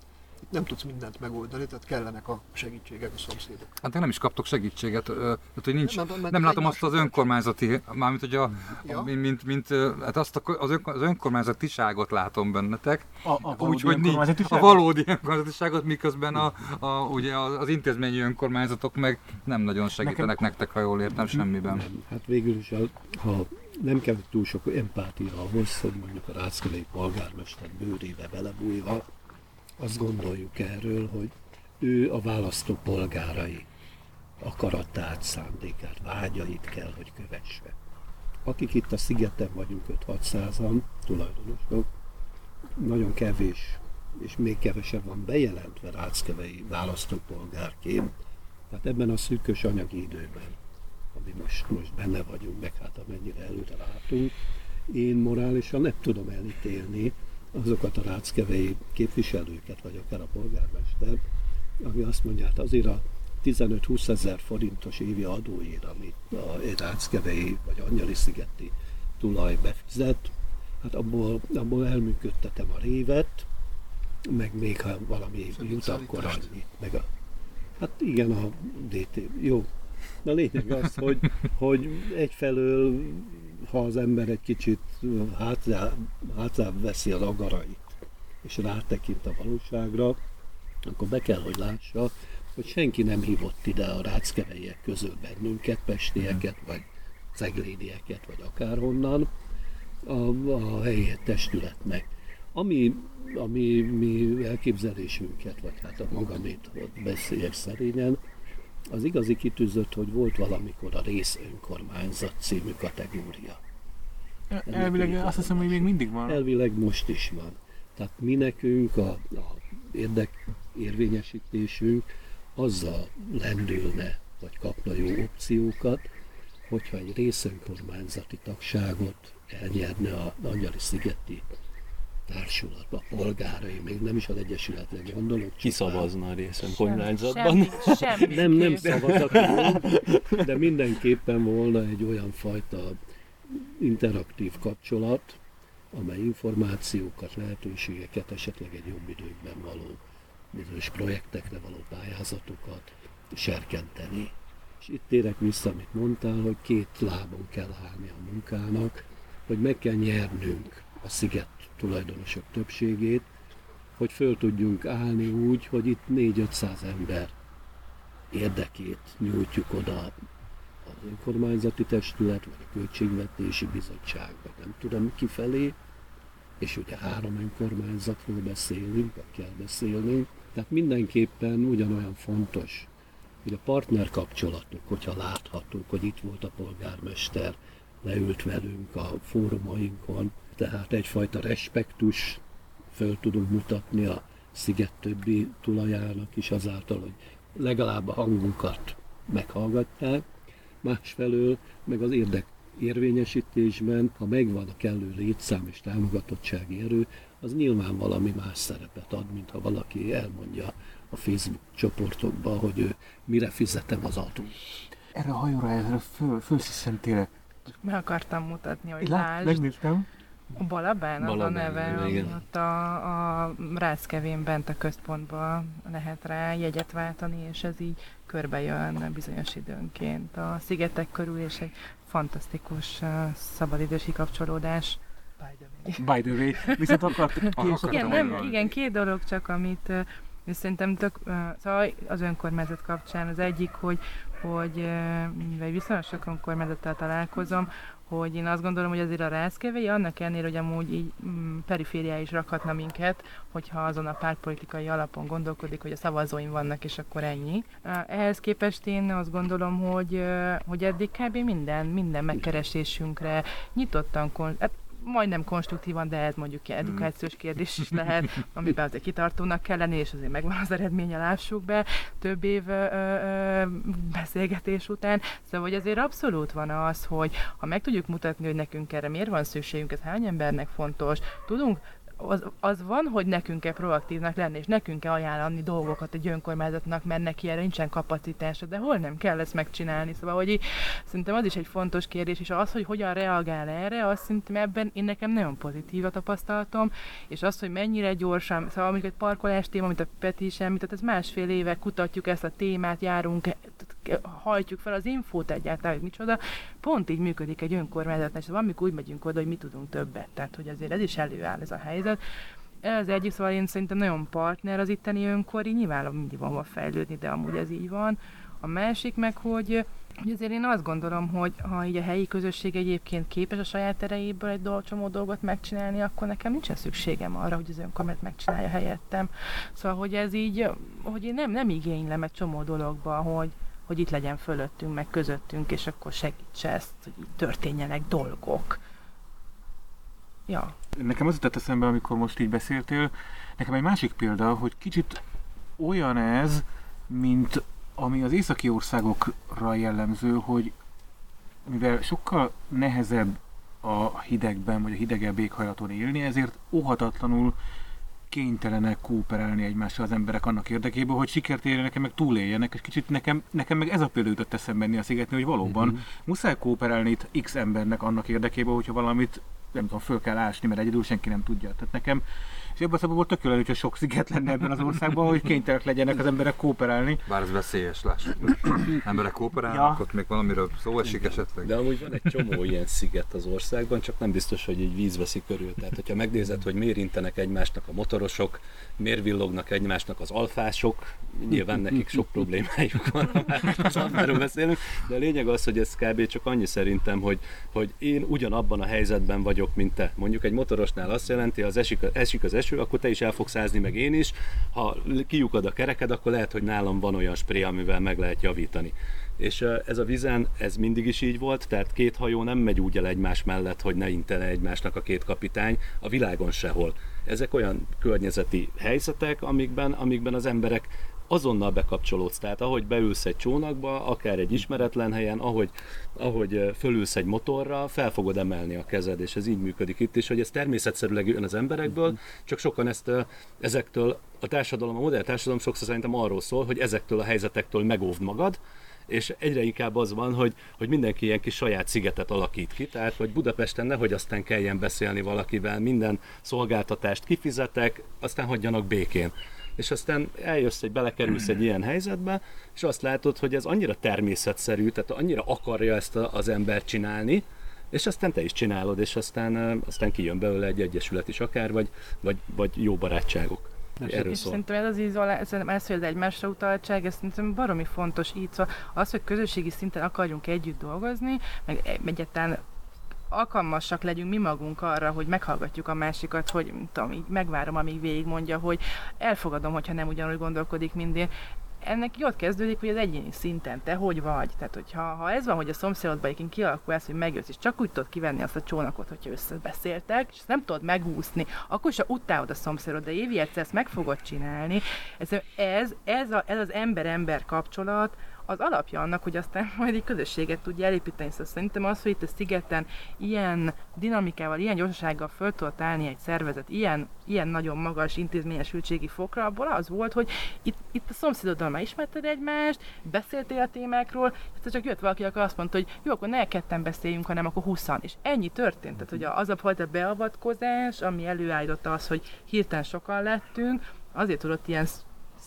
Nem tudsz mindent megoldani, tehát kellenek a segítségek a szomszédok. Hát nem is kaptok segítséget, tehát hogy nincs, Nem, mert nem látom azt az önkormányzati, mármint hogy a, Ja. a mint, mint, mint, hát azt a, az, ön, az önkormányzatiságot látom bennetek, A, a valódi úgy, hogy nincs a valódi önkormányzatiságot, miközben a, a, ugye az, az intézményi önkormányzatok meg nem nagyon segítenek Nekem- nektek, ha jól értem, semmiben. Nem. Hát végül is, a- ha nem kell túl sok empátia ahhoz, hogy mondjuk a Ráckevei polgármester bőrébe belebújva, azt gondoljuk erről, hogy ő a választó polgárai akaratát, szándékát, vágyait kell, hogy kövesse. Akik itt a szigeten vagyunk 5-600-an, tulajdonosok, nagyon kevés, és még kevesebb van bejelentve Ráckevei választópolgárként, tehát ebben a szűkös anyagi időben ami most, most benne vagyunk, meg hát amennyire előre látunk. Én morálisan nem tudom elítélni azokat a ráckevei képviselőket, vagy akár a polgármester, ami azt mondja, hát azért a 15-20 ezer forintos évi adóért, amit a ráckevei vagy angyali szigeti tulaj befizet, hát abból, abból elműködtetem a révet, meg még ha valami jut, akkor Szállítást. annyi. Meg a, hát igen, a DT. Jó, a lényeg az, hogy, hogy egyfelől, ha az ember egy kicsit hátrá, hátrább veszi az agarait, és rátekint a valóságra, akkor be kell, hogy lássa, hogy senki nem hívott ide a ráckeveiek közül bennünket, pestieket, vagy ceglédieket, vagy akárhonnan, a, a helyi testületnek. Ami, ami mi elképzelésünket, vagy hát a magamét beszéljek szerényen, az igazi kitűzött, hogy volt valamikor a rész önkormányzat című kategória. Elvileg azt hiszem, hogy még mindig van. Elvileg most is van. Tehát mi nekünk a, a érdek érvényesítésünk azzal lendülne, vagy kapna jó opciókat, hogyha egy részönkormányzati tagságot elnyerne a Angyali Szigeti Társulatba, a polgárai, még nem is az Egyesületre gondolok. Ki szavazna a részen kormányzatban? Semmi, semmi. nem, nem szavazatról, de mindenképpen volna egy olyan fajta interaktív kapcsolat, amely információkat, lehetőségeket, esetleg egy jobb időkben való bizonyos projektekre való pályázatokat serkenteni. És itt térek vissza, amit mondtál, hogy két lábon kell állni a munkának, hogy meg kell nyernünk a sziget tulajdonosok többségét, hogy föl tudjunk állni úgy, hogy itt 4-500 ember érdekét nyújtjuk oda az önkormányzati testület, vagy a költségvetési bizottság, vagy nem tudom kifelé, és ugye három önkormányzatról beszélünk, vagy kell beszélnünk, tehát mindenképpen ugyanolyan fontos, hogy a partner kapcsolatok, hogyha láthatók, hogy itt volt a polgármester, leült velünk a fórumainkon, tehát egyfajta respektus föl tudunk mutatni a sziget többi tulajának is azáltal, hogy legalább a hangunkat meghallgatják, másfelől meg az érdek érvényesítésben, ha megvan a kellő létszám és támogatottsági erő, az nyilván valami más szerepet ad, mint ha valaki elmondja a Facebook csoportokba, hogy ő mire fizetem az adót. Erre a hajóra, erre föl, fölsziszentél. Meg akartam mutatni, hogy Lát, lásd, megnéztem. A Balabán, az a Balabán, neve, igen. ott a, a Ráckevén bent a központban lehet rá jegyet váltani, és ez így körbejön bizonyos időnként a szigetek körül, és egy fantasztikus uh, szabadidős kikapcsolódás. By the way, viszont akart, ki Akartam akartam Igen, nem, igen, két dolog csak, amit ö, és szerintem tök, ö, szóval az önkormányzat kapcsán az egyik, hogy, hogy mivel viszonylag sok önkormányzattal találkozom, hogy én azt gondolom, hogy azért a rászkevei, annak ellenére, hogy amúgy így mm, perifériá is rakhatna minket, hogyha azon a pártpolitikai alapon gondolkodik, hogy a szavazóim vannak, és akkor ennyi. Ehhez képest én azt gondolom, hogy, hogy eddig kb. minden, minden megkeresésünkre nyitottan, hát majdnem konstruktívan, de ez mondjuk ilyen edukációs kérdés is lehet, amiben azért kitartónak kell lenni, és azért megvan az eredménye, lássuk be, több év ö, ö, beszélgetés után. Szóval, hogy azért abszolút van az, hogy ha meg tudjuk mutatni, hogy nekünk erre miért van szükségünk, ez hány embernek fontos, tudunk az, az van, hogy nekünk kell proaktívnak lenni, és nekünk kell ajánlani dolgokat egy önkormányzatnak, mert neki erre nincsen kapacitása, de hol nem kell ezt megcsinálni. Szóval, hogy így, szerintem az is egy fontos kérdés, és az, hogy hogyan reagál erre, azt szerintem ebben én nekem nagyon pozitív a tapasztalatom, és az, hogy mennyire gyorsan, szóval amikor egy parkolás téma, mint a Peti is említett, ez másfél éve kutatjuk ezt a témát, járunk, hajtjuk fel az infót egyáltalán, hogy micsoda, pont így működik egy önkormányzatnál, és amikor úgy megyünk oda, hogy mi tudunk többet. Tehát, hogy azért ez is előáll ez a helyzet. Ez egyik, szóval én szerintem nagyon partner az itteni önkori, nyilván mindig van hova fejlődni, de amúgy ez így van. A másik meg, hogy hogy azért én azt gondolom, hogy ha így a helyi közösség egyébként képes a saját erejéből egy dolog, csomó dolgot megcsinálni, akkor nekem nincsen szükségem arra, hogy az önkormányzat megcsinálja helyettem. Szóval, hogy ez így, hogy én nem, nem igénylem egy csomó dologba, hogy, hogy itt legyen fölöttünk, meg közöttünk, és akkor segítse ezt, hogy így történjenek dolgok. Ja. Nekem az jutott eszembe, amikor most így beszéltél, nekem egy másik példa, hogy kicsit olyan ez, mint ami az északi országokra jellemző, hogy mivel sokkal nehezebb a hidegben, vagy a hidegebb éghajlaton élni, ezért óhatatlanul kénytelenek kooperálni egymással az emberek annak érdekében, hogy sikert érjenek, meg túléljenek, és kicsit nekem, nekem meg ez a példa jutott eszembe a szigetnél, hogy valóban Mhm. muszáj kooperálni itt x embernek annak érdekében, hogyha valamit nem tudom, föl kell ásni, mert egyedül senki nem tudja. Tehát nekem, és ebben a szempontból tök jó lenne, hogyha sok sziget lenne ebben az országban, hogy kénytelenek legyenek az emberek kooperálni. Bár ez veszélyes, lássuk. Emberek kooperálnak, Ja. ott még valamiről szó esik esetleg. De amúgy van egy csomó ilyen sziget az országban, csak nem biztos, hogy így víz veszi körül. Tehát, hogyha megnézed, hogy miért intenek egymásnak a motorosok, miért villognak egymásnak az alfások, nyilván nekik sok problémájuk van, az alfáról beszélünk, de a lényeg az, hogy ez kb. csak annyi szerintem, hogy, hogy én ugyanabban a helyzetben vagyok, mint te. Mondjuk egy motorosnál azt jelenti, az esik, esik az eső, akkor te is el fogsz ázni, meg én is. Ha kiukad a kereked, akkor lehet, hogy nálam van olyan spré, amivel meg lehet javítani. És ez a vizen, ez mindig is így volt, tehát két hajó nem megy úgy el egymás mellett, hogy ne intene egymásnak a két kapitány, a világon sehol. Ezek olyan környezeti helyzetek, amikben, amikben az emberek azonnal bekapcsolódsz. Tehát ahogy beülsz egy csónakba, akár egy ismeretlen helyen, ahogy, ahogy fölülsz egy motorra, fel fogod emelni a kezed, és ez így működik itt is, hogy ez természetszerűleg jön az emberekből, csak sokan ezt ezektől, a társadalom, a modern társadalom sokszor szerintem arról szól, hogy ezektől a helyzetektől megóvd magad, és egyre inkább az van, hogy, hogy mindenki ilyen kis saját szigetet alakít ki, tehát hogy Budapesten nehogy aztán kelljen beszélni valakivel, minden szolgáltatást kifizetek, aztán hagyjanak békén és aztán eljössz, hogy belekerülsz egy ilyen helyzetbe, és azt látod, hogy ez annyira természetszerű, tehát annyira akarja ezt az ember csinálni, és aztán te is csinálod, és aztán, aztán kijön belőle egy egyesület is akár, vagy, vagy, vagy jó barátságok. Erről és szól. szerintem ez az izolá, szerintem ez, hogy az egymásra utaltság, ez szerintem baromi fontos így, szóval az, hogy közösségi szinten akarjunk együtt dolgozni, meg egyáltalán alkalmasak legyünk mi magunk arra, hogy meghallgatjuk a másikat, hogy tudom, így megvárom, amíg végigmondja, hogy elfogadom, hogyha nem ugyanúgy gondolkodik, mint én ennek ott kezdődik, hogy az egyéni szinten te hogy vagy. Tehát, hogyha ha ez van, hogy a szomszédodban egyébként kialakul ez, hogy megjössz, és csak úgy tudod kivenni azt a csónakot, hogyha összebeszéltek, és ezt nem tudod megúszni, akkor ha utálod a szomszédod, de évi egyszer ezt meg fogod csinálni. Ez, ez, ez, a, ez az ember-ember kapcsolat, az alapja annak, hogy aztán majd egy közösséget tudja elépíteni. Szóval szerintem az, hogy itt a szigeten ilyen dinamikával, ilyen gyorsasággal föl tudott állni egy szervezet, ilyen, ilyen nagyon magas intézményesültségi fokra, abból az volt, hogy itt, itt a szomszédoddal már ismerted egymást, beszéltél a témákról, és csak jött valaki, akkor azt mondta, hogy jó, akkor ne ketten beszéljünk, hanem akkor huszan. És ennyi történt. Tehát, hogy az a fajta beavatkozás, ami előállította az, hogy hirtelen sokan lettünk, azért tudott ilyen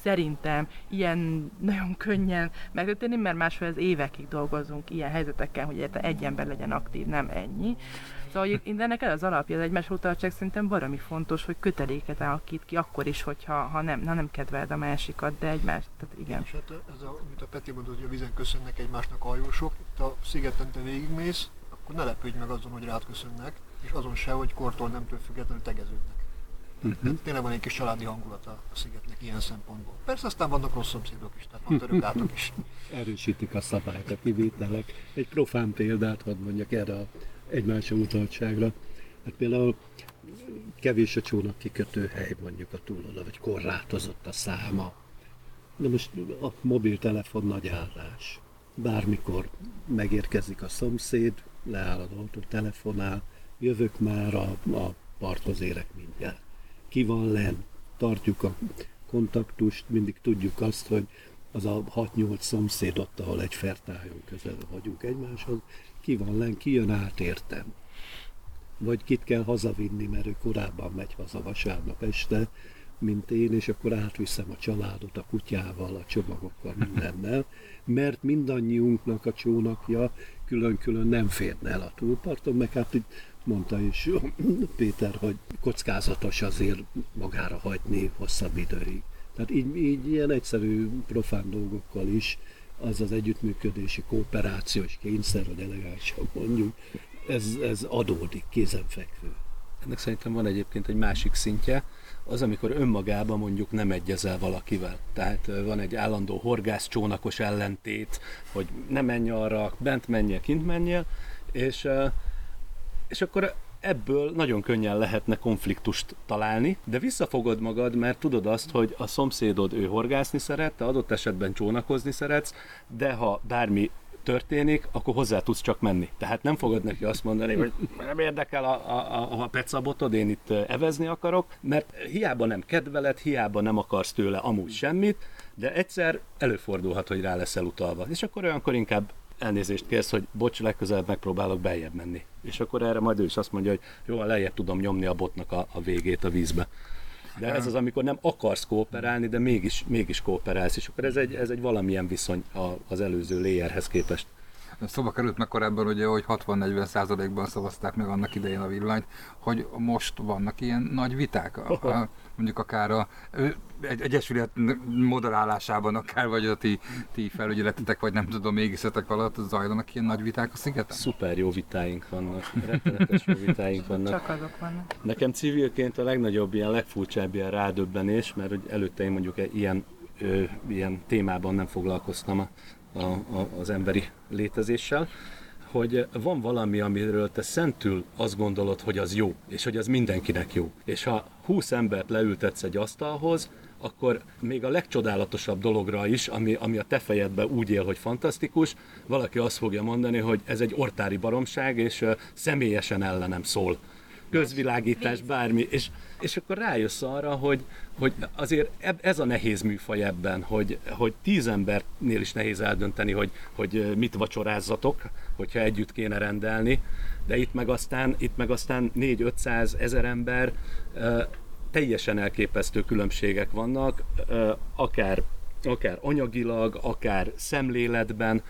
szerintem ilyen nagyon könnyen megtörténni, mert másfél az évekig dolgozunk ilyen helyzetekkel, hogy egy ember legyen aktív, nem ennyi. Szóval ennek ez az alapja, az egymás utaltság szerintem baromi fontos, hogy köteléket alakít ki, akkor is, hogyha ha nem, ha nem kedveld a másikat, de egymást, tehát igen. És hát ez a, amit a Peti mondott, hogy a vizen köszönnek egymásnak hajósok, itt a szigeten te végigmész, akkor ne lepődj meg azon, hogy rád köszönnek, és azon se, hogy kortól nemtől függetlenül tegeződnek. Uh-huh. Tényleg van egy kis családi hangulata a szigetnek ilyen szempontból. Persze aztán vannak rossz szomszédok is, tehát van töröklátok is. Erősítik a szabályt, a kivételek. Egy profán példát hadd mondjak erre a egymásra utaltságra. Hát például kevés a csónak kikötő hely mondjuk a túloldal, vagy korlátozott a száma. De most a mobiltelefon nagy állás. Bármikor megérkezik a szomszéd, leáll az autó, telefonál, jövök már a, a parthoz érek mindjárt ki van len, tartjuk a kontaktust, mindig tudjuk azt, hogy az a 6-8 szomszéd ott, ahol egy fertájon közel vagyunk egymáshoz, ki van len, ki jön át értem. Vagy kit kell hazavinni, mert ő korábban megy haza vasárnap este, mint én, és akkor átviszem a családot a kutyával, a csomagokkal, mindennel, mert mindannyiunknak a csónakja külön-külön nem férne el a túlparton, meg hát itt mondta is Péter, hogy kockázatos azért magára hagyni hosszabb időig. Tehát így, így ilyen egyszerű, profán dolgokkal is az az együttműködési kooperációs kényszer, hogy elegánsan mondjuk, ez, ez adódik, kézenfekvő. Ennek szerintem van egyébként egy másik szintje, az, amikor önmagában mondjuk nem egyezel valakivel. Tehát van egy állandó horgász csónakos ellentét, hogy ne menj arra, bent menjél, kint menjél, és és akkor ebből nagyon könnyen lehetne konfliktust találni, de visszafogod magad, mert tudod azt, hogy a szomszédod ő horgászni szeret, te adott esetben csónakozni szeretsz, de ha bármi történik, akkor hozzá tudsz csak menni. Tehát nem fogod neki azt mondani, hogy nem érdekel a, a, a, a pecabotod, én itt evezni akarok, mert hiába nem kedveled, hiába nem akarsz tőle amúgy semmit, de egyszer előfordulhat, hogy rá leszel utalva. És akkor olyankor inkább elnézést kérsz, hogy bocs, legközelebb megpróbálok beljebb menni. És akkor erre majd ő is azt mondja, hogy jó, lejjebb tudom nyomni a botnak a, a végét a vízbe. De ez az, amikor nem akarsz kooperálni, de mégis, mégis kooperálsz, és akkor ez egy, ez egy valamilyen viszony az előző layerhez képest. Szóba került meg korábban, ugye, hogy 60-40 százalékban szavazták meg annak idején a villanyt, hogy most vannak ilyen nagy viták, a, a, mondjuk akár a egy egyesület moderálásában, akár vagy a ti, ti felügyeletetek, vagy nem tudom, mégiszetek alatt zajlanak ilyen nagy viták a szigeten? Szuper jó vitáink vannak, rettenetes jó vitáink vannak. Csak azok vannak. Nekem civilként a legnagyobb, ilyen legfurcsább ilyen rádöbbenés, mert hogy előtte én mondjuk ilyen, ö, ilyen témában nem foglalkoztam a a, a, az emberi létezéssel, hogy van valami, amiről te szentül azt gondolod, hogy az jó, és hogy az mindenkinek jó. És ha 20 embert leültetsz egy asztalhoz, akkor még a legcsodálatosabb dologra is, ami, ami a te fejedben úgy él, hogy fantasztikus, valaki azt fogja mondani, hogy ez egy ortári baromság, és személyesen ellenem szól. Közvilágítás, bármi, és, és akkor rájössz arra, hogy, hogy azért ez a nehéz műfaj ebben, hogy, hogy tíz embernél is nehéz eldönteni, hogy, hogy mit vacsorázzatok, hogyha együtt kéne rendelni, de itt meg aztán, itt meg aztán 4-500 ezer ember, teljesen elképesztő különbségek vannak, akár, akár anyagilag, akár szemléletben,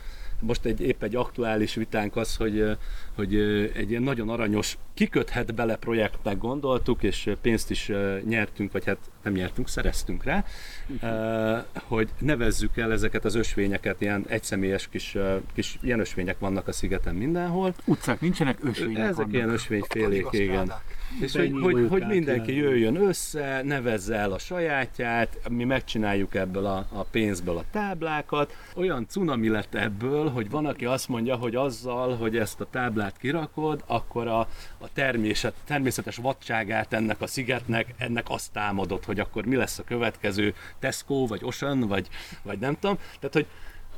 most egy, épp egy aktuális vitánk az, hogy, hogy egy ilyen nagyon aranyos, kiköthet bele projektnek gondoltuk, és pénzt is nyertünk, vagy hát nem nyertünk, szereztünk rá, hogy nevezzük el ezeket az ösvényeket, ilyen egyszemélyes kis, kis ilyen ösvények vannak a szigeten mindenhol. Utcák nincsenek, ösvények Ezek vannak. ilyen ösvényfélék, igen. És hogy, hogy, hogy mindenki jöjjön össze, nevezze el a sajátját, mi megcsináljuk ebből a, a pénzből a táblákat. Olyan cunami lett ebből, hogy van, aki azt mondja, hogy azzal, hogy ezt a táblát kirakod, akkor a, a természet, természetes vadságát ennek a szigetnek, ennek azt támadott, hogy akkor mi lesz a következő Tesco, vagy Ocean, vagy, vagy nem tudom. Tehát, hogy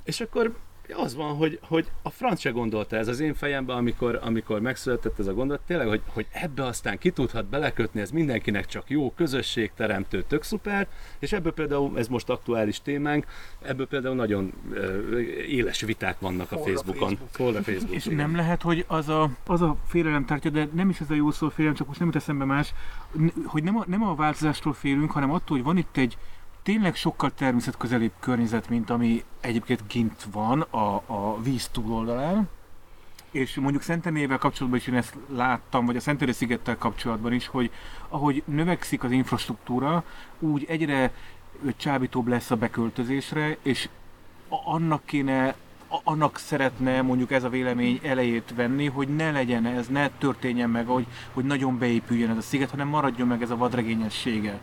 és akkor az van, hogy, hogy a franc se gondolta ez az én fejemben, amikor, amikor megszületett ez a gondolat, tényleg, hogy, hogy ebbe aztán ki tudhat belekötni, ez mindenkinek csak jó, közösségteremtő, tök szuper, és ebből például, ez most aktuális témánk, ebből például nagyon uh, éles viták vannak a Facebookon. Facebook. a Facebook. És igen. nem lehet, hogy az a, az a félelem tárgya, de nem is ez a jó szó félelem, csak most nem jut eszembe más, hogy nem a, nem a változástól félünk, hanem attól, hogy van itt egy tényleg sokkal természetközelibb környezet, mint ami egyébként kint van a, a víz túloldalán. És mondjuk Szentenével kapcsolatban is én ezt láttam, vagy a Szentendrei szigettel kapcsolatban is, hogy ahogy növekszik az infrastruktúra, úgy egyre csábítóbb lesz a beköltözésre, és annak kéne, annak szeretne mondjuk ez a vélemény elejét venni, hogy ne legyen ez, ne történjen meg, hogy, hogy nagyon beépüljön ez a sziget, hanem maradjon meg ez a vadregényessége.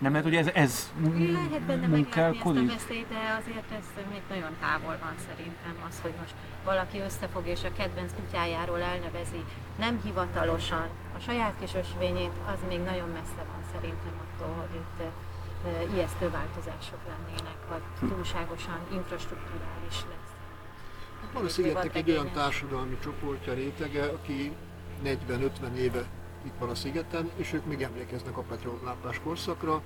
Nem lehet, hogy ez, ez Lehet benne ezt munkálkodik? veszélyt, de azért ez még nagyon távol van szerintem az, hogy most valaki összefog és a kedvenc kutyájáról elnevezi nem hivatalosan a saját kis ösvényét, az még nagyon messze van szerintem attól, hogy itt e, ijesztő változások lennének, vagy túlságosan infrastruktúrális lesz. Van a szigetnek egy olyan társadalmi csoportja, rétege, aki 40-50 éve itt van a szigeten, és ők még emlékeznek a petrollámpás korszakra,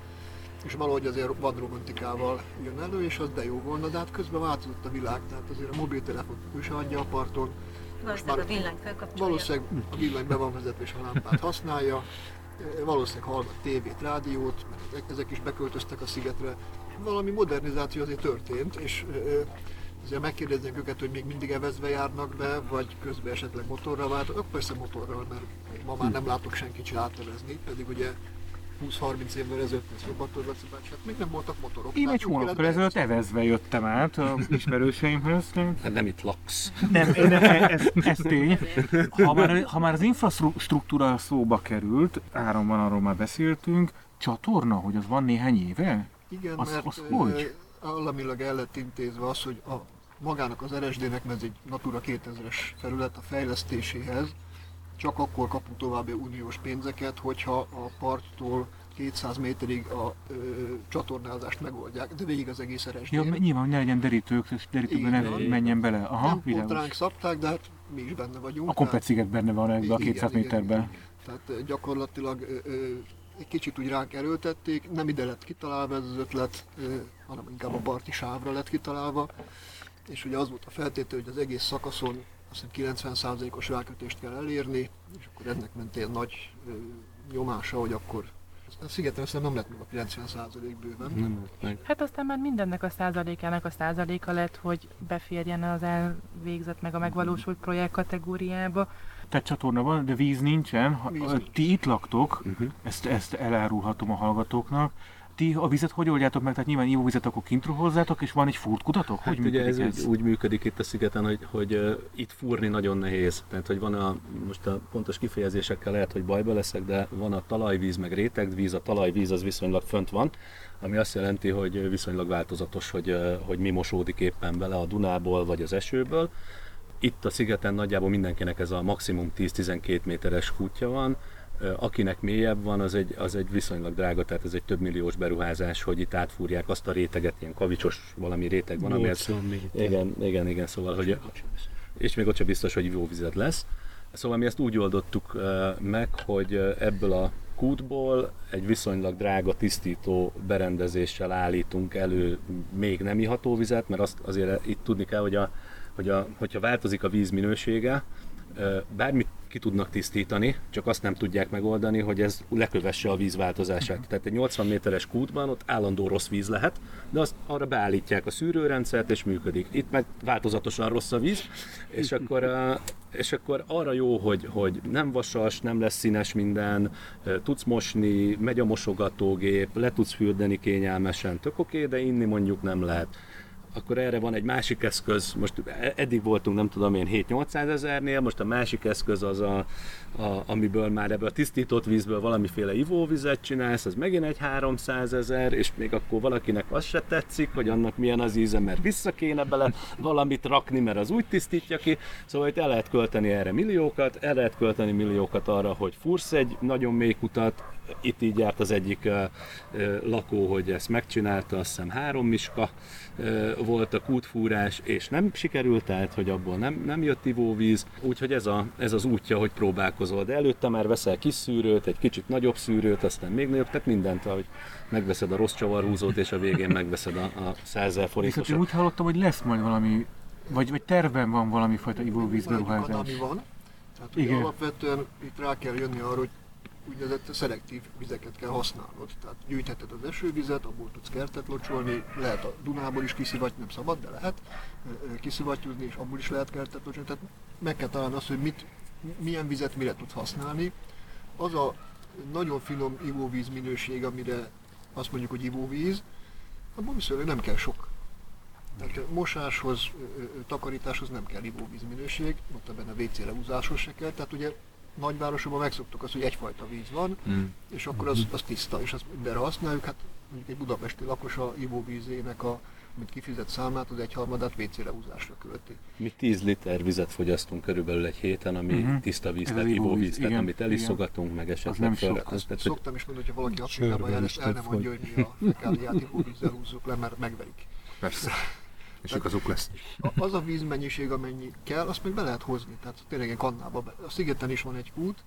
és valahogy azért vadromantikával jön elő, és az de jó volna, de hát közben változott a világ, tehát azért a mobiltelefon is adja a parton, Valószínűleg a villany felkapcsolja. valószínűleg a villany be van vezetve és a lámpát használja, valószínűleg hallgat tévét, rádiót, mert ezek is beköltöztek a szigetre. Valami modernizáció azért történt, és azért megkérdeznénk őket, hogy még mindig evezve járnak be, vagy közben esetleg motorra váltak, akkor persze motorral, mert ma már nem látok senkit se átevezni, pedig ugye 20-30 évvel ezelőtt ez Laci bácsi, hát még nem voltak motorok. Én egy hónappal ezelőtt evezve jöttem át a ismerőseimhez. Hát nem itt laksz. Nem, én- ez, ez tény. Ha már, ha már az infrastruktúra szóba került, áramban arról már beszéltünk, csatorna, hogy az van néhány éve? Igen, Az- mert az hogy? államilag el lett intézve az, hogy a, magának az RSD-nek, mert ez egy Natura 2000-es felület a fejlesztéséhez, csak akkor kapunk további uniós pénzeket, hogyha a parttól 200 méterig a ö, csatornázást megoldják, de végig az egész rsd Ja, nyilván ne legyen derítők, derítőkben ne igen. menjen bele. Aha, nem pont ránk szabták, de hát mi is benne vagyunk. A sziget benne van ebbe a Igen, 200 igen, méterben. igen. Tehát gyakorlatilag ö, ö, egy kicsit úgy ránk erőltették, nem ide lett kitalálva ez az ötlet, ö, hanem inkább a parti sávra lett kitalálva, és ugye az volt a feltétel, hogy az egész szakaszon azt hiszem 90%-os rákötést kell elérni, és akkor ennek mentén nagy ö, nyomása, hogy akkor a szigeten aztán nem lett meg a 90% bőven. Nem lett meg. Hát aztán már mindennek a százalékának a százaléka lett, hogy beférjen az elvégzett meg a megvalósult projekt kategóriába. Tehát csatorna van, de víz nincsen. Ha, Víz a- nincs. ti itt laktok, Uh-huh. ezt, ezt elárulhatom a hallgatóknak. Ti a vizet hogy oldjátok meg? Tehát nyilván ivóvizet akkor kintről hozzátok, és van egy furtkutatok? Hogy Hát ugye ez, ez úgy működik itt a szigeten, hogy, hogy uh, itt fúrni nagyon nehéz. Tehát, hogy van a, most a pontos kifejezésekkel lehet, hogy bajba leszek, de van a talajvíz, meg rétegvíz. A talajvíz az viszonylag fönt van, ami azt jelenti, hogy viszonylag változatos, hogy, uh, hogy mi mosódik éppen bele a Dunából vagy az esőből. Itt a szigeten nagyjából mindenkinek ez a maximum 10-12 méteres kútja van, akinek mélyebb van, az egy, az egy viszonylag drága, tehát ez egy több milliós beruházás, hogy itt átfúrják azt a réteget, ilyen kavicsos valami réteg van, ami ez 80 méter. igen, igen, igen, szóval, hogy, és még ott sem biztos, hogy ivóvized lesz. Szóval mi ezt úgy oldottuk meg, hogy ebből a kútból egy viszonylag drága tisztító berendezéssel állítunk elő még nem iható vizet, mert azt azért itt tudni kell, hogy, a, hogy a, hogyha változik a víz minősége, bármit ki tudnak tisztítani, csak azt nem tudják megoldani, hogy ez lekövesse a vízváltozását. Uh-huh. Tehát egy 80 méteres kútban ott állandó rossz víz lehet, de azt arra beállítják a szűrőrendszert, és működik. Itt meg változatosan rossz a víz, és akkor, és akkor arra jó, hogy, hogy nem vasas, nem lesz színes minden, tudsz mosni, megy a mosogatógép, le tudsz fürdeni kényelmesen, tök oké, okay, de inni mondjuk nem lehet akkor erre van egy másik eszköz, most eddig voltunk nem tudom én 7-800 ezernél, most a másik eszköz az, a, a, amiből már ebből a tisztított vízből valamiféle ivóvizet csinálsz, az megint egy 300 ezer, és még akkor valakinek az se tetszik, hogy annak milyen az íze, mert vissza kéne bele valamit rakni, mert az úgy tisztítja ki, szóval itt el lehet költeni erre milliókat, el lehet költeni milliókat arra, hogy fursz egy nagyon mély kutat, itt így járt az egyik lakó, hogy ezt megcsinálta, azt hiszem három miska volt a kútfúrás, és nem sikerült, tehát hogy abból nem, nem jött ivóvíz, úgyhogy ez, a, ez az útja, hogy próbálkozol. De előtte már veszel kis szűrőt, egy kicsit nagyobb szűrőt, aztán még nagyobb, tehát mindent, ahogy megveszed a rossz csavarhúzót, és a végén megveszed a, a 100 forintos. Viszont úgy hallottam, hogy lesz majd valami, vagy, vagy tervben van valami fajta ivóvíz beruházás. van, tehát Igen. alapvetően itt rá kell jönni arra, hogy úgynevezett szelektív vizeket kell használnod. Tehát gyűjtheted az esővizet, abból tudsz kertet locsolni, lehet a Dunából is kiszivattyúzni, nem szabad, de lehet kiszivattyúzni, és abból is lehet kertet locsolni. Tehát meg kell találni azt, hogy mit, milyen vizet mire tudsz használni. Az a nagyon finom ivóvíz minőség, amire azt mondjuk, hogy ivóvíz, abból viszonylag nem kell sok. Tehát mosáshoz, takarításhoz nem kell ivóvíz minőség, ott benne WC-re húzáshoz se kell. Tehát ugye nagyvárosokban megszoktuk azt, hogy egyfajta víz van, mm. és akkor az, az tiszta, és azt mindenre használjuk. Hát mondjuk egy budapesti lakos a ivóvízének a amit kifizet számát, az egyharmadát WC-re húzásra költi. Mi 10 liter vizet fogyasztunk körülbelül egy héten, ami uh-huh. tiszta víz, tehát ivóvíz, tehát amit eliszogatunk, meg esetleg nem fel. Az, tehát, Szoktam is mondani, hogy ha valaki Afrikában jár, és el nem mondja, hogy mi a fekáliát ivóvízzel húzzuk le, mert megverik. Persze. És Tehát igazuk lesz. Az a vízmennyiség, amennyi kell, azt meg be lehet hozni. Tehát tényleg egy kannába. Be. A szigeten is van egy kút,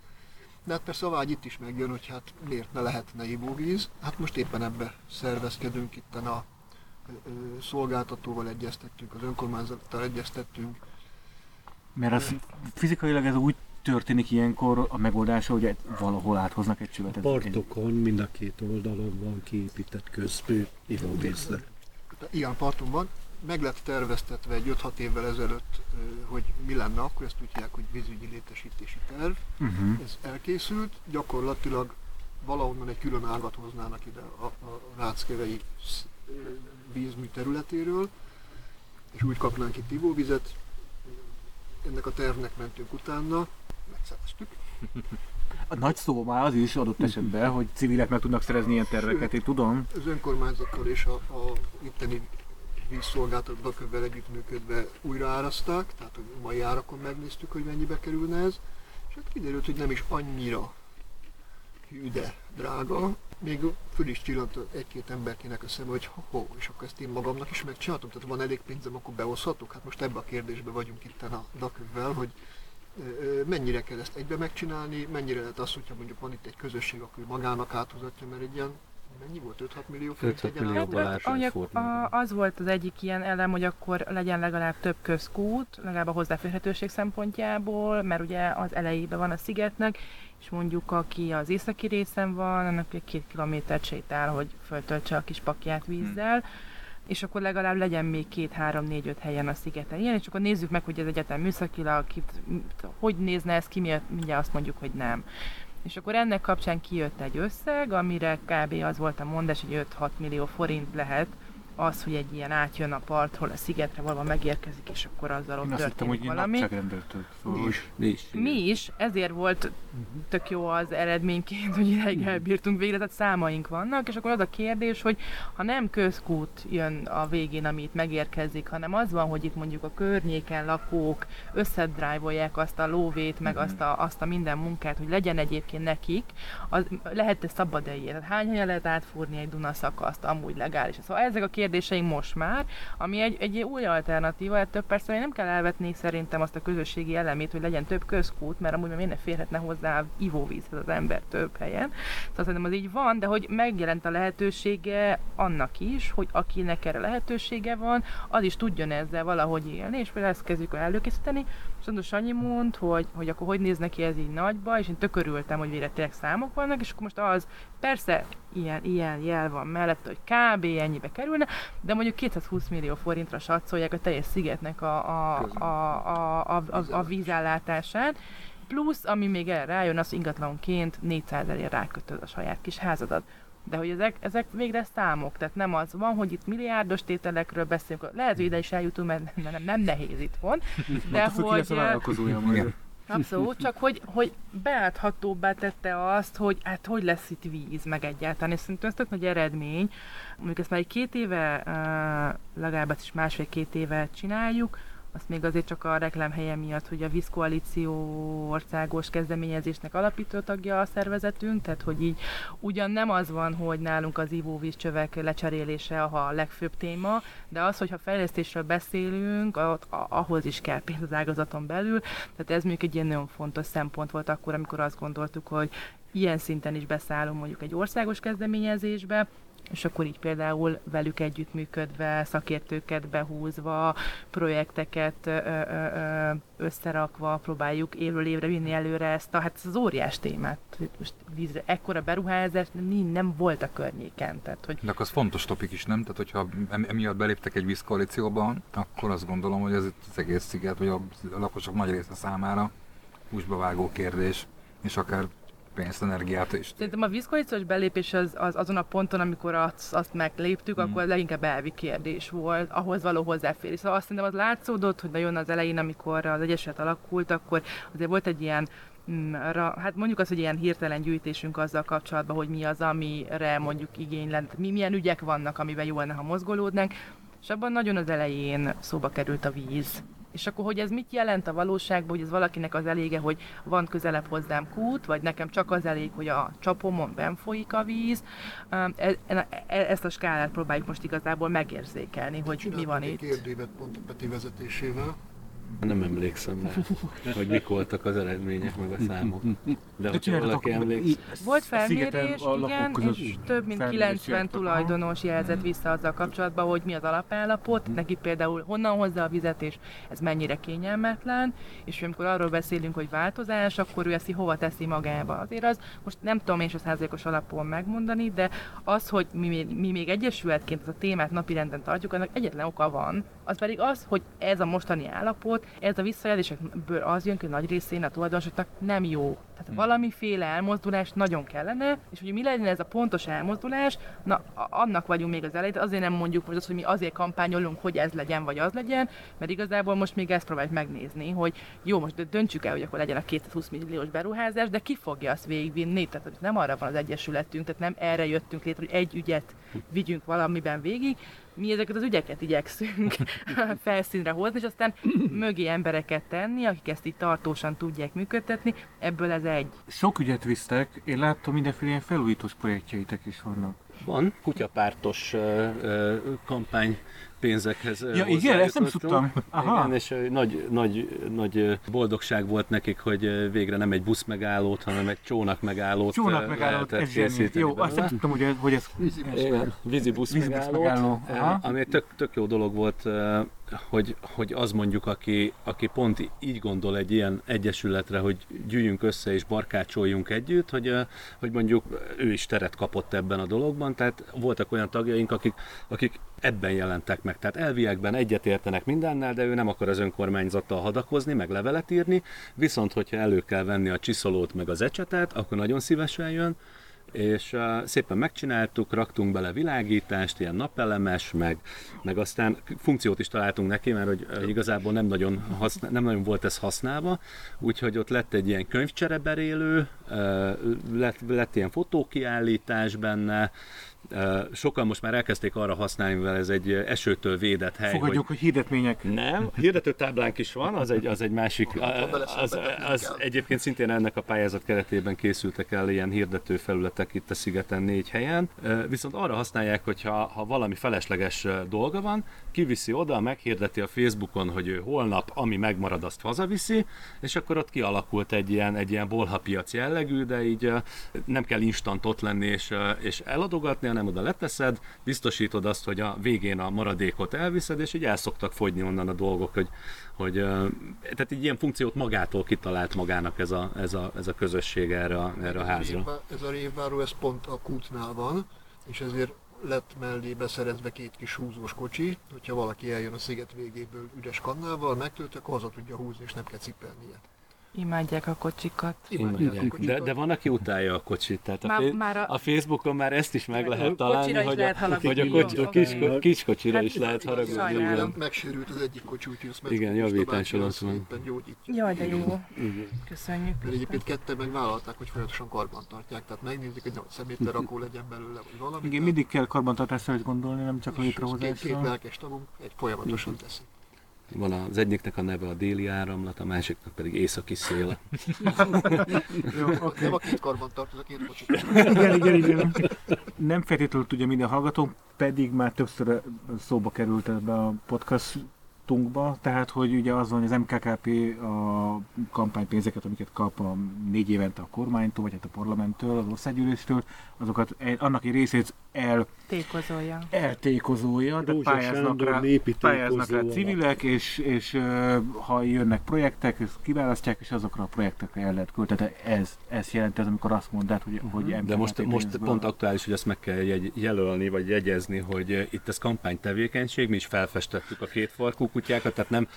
de hát persze a vágy itt is megjön, hogy hát miért ne lehetne ivóvíz. Hát most éppen ebbe szervezkedünk, itt a szolgáltatóval egyeztettünk, az önkormányzattal egyeztettünk. Mert az fizikailag ez úgy történik ilyenkor a megoldása, hogy valahol áthoznak egy csövetet? Partokon, mind a két oldalon van kiépített közpő ivóvízre. Igen, parton van meg lett terveztetve egy 5-6 évvel ezelőtt, hogy mi lenne akkor, ezt úgy hívják, hogy vízügyi létesítési terv. Uh-huh. Ez elkészült, gyakorlatilag valahonnan egy külön ágat hoznának ide a, a ráckevei vízmű területéről, és úgy kapnánk itt ivóvizet. Ennek a tervnek mentünk utána, megszereztük. A nagy szó már az is adott esetben, hogy civilek meg tudnak szerezni ilyen terveket, én tudom. Az önkormányzattal és a, a itteni vízszolgáltatókkal együttműködve újraáraszták, tehát a mai árakon megnéztük, hogy mennyibe kerülne ez, és hát kiderült, hogy nem is annyira hű, de drága. Még föl is csillant egy-két emberkének a szem, hogy ho, és akkor ezt én magamnak is megcsináltam, tehát van elég pénzem, akkor behozhatok? Hát most ebbe a kérdésbe vagyunk itt a dakövvel, hogy mennyire kell ezt egybe megcsinálni, mennyire lehet az, hogyha mondjuk van itt egy közösség, akkor magának áthozatja, mert egy ilyen mennyi volt? 5-6 millió forint 5 millió Az volt az egyik ilyen elem, hogy akkor legyen legalább több közkút, legalább a hozzáférhetőség szempontjából, mert ugye az elejében van a szigetnek, és mondjuk aki az északi részen van, annak egy két kilométert sétál, hogy föltöltse a kis pakját vízzel. Hmm és akkor legalább legyen még két, három, négy, öt helyen a szigeten ilyen, és akkor nézzük meg, hogy ez egyetem műszakilag, hogy nézne ez ki, miért mindjárt azt mondjuk, hogy nem. És akkor ennek kapcsán kijött egy összeg, amire kb. az volt a mondás, hogy 5-6 millió forint lehet az, hogy egy ilyen átjön a partról a szigetre valahol megérkezik, és akkor azzal ott történik hittem, valami. Szóval mi, is. Mi, is, mi is, ezért volt tök jó az eredményként, hogy ideig elbírtunk végre, tehát számaink vannak, és akkor az a kérdés, hogy ha nem közkút jön a végén, ami itt megérkezik, hanem az van, hogy itt mondjuk a környéken lakók összedrive azt a lóvét, meg azt, a, azt a minden munkát, hogy legyen egyébként nekik, az, lehet-e szabad -e ilyen? Hány helyen lehet átfúrni egy Duna szakaszt, amúgy legális? Szóval ezek a kérdések kérdéseink most már, ami egy, egy új alternatíva, ettől persze nem kell elvetni szerintem azt a közösségi elemét, hogy legyen több közkút, mert amúgy miért ne férhetne hozzá ivóvízhez az ember több helyen. Tehát szerintem az így van, de hogy megjelent a lehetősége annak is, hogy akinek erre lehetősége van, az is tudjon ezzel valahogy élni, és például ezt kezdjük előkészíteni, Szóval Sanyi mond, hogy, hogy akkor hogy néz neki ez így nagyba, és én tök örültem, hogy végre tényleg számok vannak, és akkor most az, persze ilyen, ilyen jel van mellett, hogy kb. ennyibe kerülne, de mondjuk 220 millió forintra satszolják a teljes szigetnek a, a, a, a, a, a, a vízellátását, plusz, ami még erre rájön, az ingatlanként 400 elé rákötöd a saját kis házadat. De hogy ezek, ezek végre számok, tehát nem az van, hogy itt milliárdos tételekről beszélünk, lehet, hogy ide is eljutunk, mert nem, nem, nem nehéz itt van, de hogy... majd. Abszolút, csak hogy, hogy beáthatóbbá tette azt, hogy hát hogy lesz itt víz, meg egyáltalán, és szerintem ez tök nagy eredmény. Mondjuk ezt már egy két éve, legalább is másfél-két éve csináljuk, azt még azért csak a reklámhelye miatt, hogy a Vízkoalíció országos kezdeményezésnek alapító tagja a szervezetünk, tehát hogy így ugyan nem az van, hogy nálunk az ivóvízcsövek lecserélése a legfőbb téma, de az, hogyha fejlesztésről beszélünk, ahhoz is kell pénz az ágazaton belül, tehát ez mondjuk egy ilyen nagyon fontos szempont volt akkor, amikor azt gondoltuk, hogy ilyen szinten is beszállunk mondjuk egy országos kezdeményezésbe, és akkor így például velük együttműködve, szakértőket behúzva, projekteket összerakva próbáljuk évről évre vinni előre ezt a, hát ez az óriás témát. Most vízre, ekkora beruházás nem, nem volt a környéken. Tehát, hogy... De az fontos topik is, nem? Tehát, hogyha emiatt beléptek egy vízkoalícióba, akkor azt gondolom, hogy ez itt az egész sziget, vagy a lakosok nagy része számára húsba vágó kérdés, és akár pénzt, energiát is. Szerintem a vízkoalíciós belépés az, az, azon a ponton, amikor azt, azt megléptük, mm. akkor leginkább elvi kérdés volt, ahhoz való hozzáférés. Szóval azt szerintem az látszódott, hogy nagyon az elején, amikor az Egyesület alakult, akkor azért volt egy ilyen mm, hát mondjuk az, hogy ilyen hirtelen gyűjtésünk azzal kapcsolatban, hogy mi az, amire mondjuk igény lett, mi, milyen ügyek vannak, amiben jó lenne, ha mozgolódnánk, és abban nagyon az elején szóba került a víz. És akkor, hogy ez mit jelent a valóságban, hogy ez valakinek az elége, hogy van közelebb hozzám kút, vagy nekem csak az elég, hogy a csapomon ben folyik a víz. E, e, ezt a skálát próbáljuk most igazából megérzékelni, hogy mi van itt. Kérdévet pont a Peti vezetésével nem emlékszem rá, hogy mik voltak az eredmények, meg a számok. De hogyha valaki emlékszik... Volt felmérés, igen, és több mint 90 tulajdonos jelzett vissza azzal kapcsolatban, hogy mi az alapállapot, neki például honnan hozza a vizet, és ez mennyire kényelmetlen, és amikor arról beszélünk, hogy változás, akkor ő ezt hova teszi magába. Azért az, most nem tudom én a százalékos alapon megmondani, de az, hogy mi, mi még egyesületként ezt a témát napirenden tartjuk, annak egyetlen oka van, az pedig az, hogy ez a mostani állapot, ez a visszajelzésekből az jön, hogy nagy részén a tulajdonosoknak nem jó. Tehát hmm. valamiféle elmozdulás nagyon kellene, és hogy mi legyen ez a pontos elmozdulás, na annak vagyunk még az elején, azért nem mondjuk most azt, hogy mi azért kampányolunk, hogy ez legyen, vagy az legyen, mert igazából most még ezt próbáljuk megnézni, hogy jó, most döntsük el, hogy akkor legyen a 220 milliós beruházás, de ki fogja azt végigvinni, tehát nem arra van az egyesületünk, tehát nem erre jöttünk létre, hogy egy ügyet vigyünk valamiben végig, mi ezeket az ügyeket igyekszünk felszínre hozni, és aztán mögé embereket tenni, akik ezt így tartósan tudják működtetni, ebből ez egy. Sok ügyet visztek, én láttam mindenféle ilyen felújítós projektjeitek is vannak. Van kutyapártos uh, uh, kampány pénzekhez Ja igen, ezt nem tudtam. Aha. Igen, és nagy, nagy, nagy boldogság volt nekik, hogy végre nem egy busz megállót, hanem egy csónak megállót Csónak megállót, ez készíteni. Jó, azt nem tudtam, hogy ez, hogy ez vízi busz, igen, vízi busz vízi megállót, megálló. ami egy tök, tök jó dolog volt, hogy, hogy az mondjuk, aki, aki pont így gondol egy ilyen egyesületre, hogy gyűjjünk össze és barkácsoljunk együtt, hogy, hogy mondjuk ő is teret kapott ebben a dologban, tehát voltak olyan tagjaink, akik, akik ebben jelentek meg. Tehát elviekben egyetértenek mindennel, de ő nem akar az önkormányzattal hadakozni, meg levelet írni, viszont hogyha elő kell venni a csiszolót meg az ecsetet, akkor nagyon szívesen jön, és szépen megcsináltuk, raktunk bele világítást, ilyen napelemes, meg, meg aztán funkciót is találtunk neki, mert hogy igazából nem nagyon, használ, nem nagyon volt ez használva, úgyhogy ott lett egy ilyen könyvcsereberélő, lett, lett ilyen fotókiállítás benne, Sokan most már elkezdték arra használni, mivel ez egy esőtől védett hely. Fogadjuk, hogy, hogy hirdetmények. Nem, hirdető táblánk is van, az egy, az egy másik, az, az egyébként szintén ennek a pályázat keretében készültek el ilyen hirdető felületek itt a szigeten négy helyen, viszont arra használják, hogy ha, ha valami felesleges dolga van, kiviszi oda, meghirdeti a Facebookon, hogy ő holnap, ami megmarad, azt hazaviszi, és akkor ott kialakult egy ilyen, egy ilyen bolhapiac jellegű, de így nem kell instant ott lenni és, és eladogatni, hanem oda leteszed, biztosítod azt, hogy a végén a maradékot elviszed, és így el szoktak fogyni onnan a dolgok, hogy, hogy tehát egy ilyen funkciót magától kitalált magának ez a, ez a, ez a közösség erre a, erre a házra. Ez a révváró, ez pont a kútnál van, és ezért lett mellé beszerezve két kis húzós kocsi, hogyha valaki eljön a sziget végéből üres kannával, megtöltök, haza tudja húzni, és nem kell cipelnie. Imádják a kocsikat. Imádják. De, de van, aki utálja a kocsit. Tehát a, má, már a, a Facebookon már ezt is meg lehet találni, hogy a, hogy a, kocsi, a kis, kis kocsira hát, is lehet haragudni. Megsérült az egyik kocsi, úgyhogy ezt Igen, javítás alatt van. Jaj, de jó. Köszönjük. Mert egyébként ketten megvállalták, hogy folyamatosan karban tartják. Tehát megnézik, hogy szeméttel rakó legyen belőle, vagy valami. Igen, mindig kell karbantartásra is gondolni, nem csak létrehozásra. Két lelkes tagunk egy folyamatosan teszik. Van az egyiknek a neve a déli áramlat, a másiknak pedig északi szél. Jó, okay. Nem a két karban tartoz, a két kocsit. igen, igen, igen. Nem feltétlenül tudja minden hallgató, pedig már többször szóba került ebbe a podcast tunkba, tehát hogy ugye az van, hogy az MKKP a kampánypénzeket, amiket kap a négy évente a kormánytól, vagy hát a parlamenttől, az országgyűléstől, azokat annak egy részét el Tékozolja. Eltékozolja, de pályáznak rá, pályáznak rá civilek, és, és ha jönnek projektek, ezt kiválasztják, és azokra a projektekre el lehet költeni. Ez, ez jelenti az, amikor azt mondod, hogy, uh-huh. hogy De most, most pont aktuális, hogy ezt meg kell jegy, jelölni, vagy jegyezni, hogy itt ez kampánytevékenység, mi is felfestettük a két farkú kutyákat, tehát nem,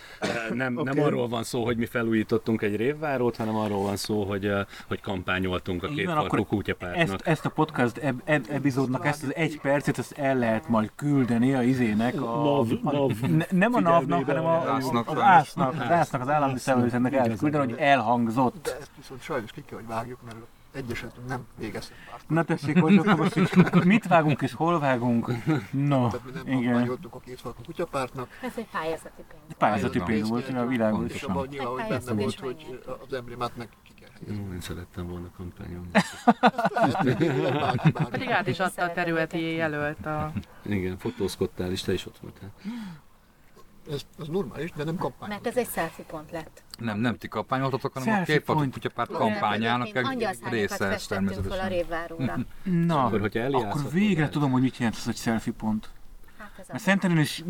nem, okay. nem arról van szó, hogy mi felújítottunk egy révvárót, hanem arról van szó, hogy, hogy kampányoltunk a két farkú kutyapártnak. Ezt, ezt a podcast eb, eb, epizódnak, ezt az egy percet, ezt el lehet majd küldeni a izének, a, NAV, a, NAV ne, nem a NAV-nak, hanem a, Rásznak, az ásznak, az ásznak, az állami szervezetnek el küldeni, hogy elhangzott. De ezt viszont sajnos ki kell, hogy vágjuk, mert egyeset nem végeztek párt. Na tessék, hogy akkor most mit vágunk és hol vágunk? No, Tehát mi nem igen. a két falkú kutyapártnak. Ez egy pályázati pénz. Pályázati pénz volt, a világos. És abban nyilván, hogy benne volt, hogy az emblémát meg ki kell helyezni. Jó, én szerettem volna kampányolni. Pedig át is adta a területi jelölt a... Igen, fotózkodtál is, te is ott voltál. Ez, ez normális, de nem kampány. Mert ez egy selfie pont lett. Nem, nem ti kampányoltatok, hanem a Selfie Képfatú point. kutyapárt kampányának egy része ez festettünk föl a természetesen. révváróra. Na, Akkor, hogyha akkor végre tudom, hogy mit jelent az, hogy selfie pont. Mert a... Szentelen is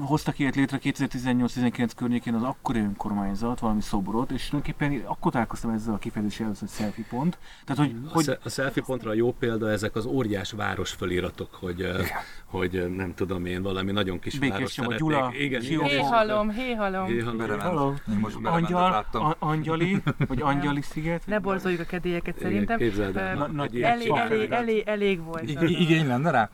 hoztak ilyet létre 2018-19 környékén az akkori önkormányzat, valami szobrot, és tulajdonképpen akkor találkoztam ezzel a kifejezéssel, hogy selfie pont. Tehát, hogy, A, hogy a selfie pontra a jó példa ezek az óriás város föliratok, hogy, eh, hogy nem tudom én, valami nagyon kis Békés város Csaba. Gyula, igen, igen. Héhalom, héhalom. Héhalom. Angyal, Angyali, vagy Angyali sziget. Ne borzoljuk a kedélyeket Igen, szerintem. képzeld el, elég, elég, elég, elég volt. Igény lenne rá?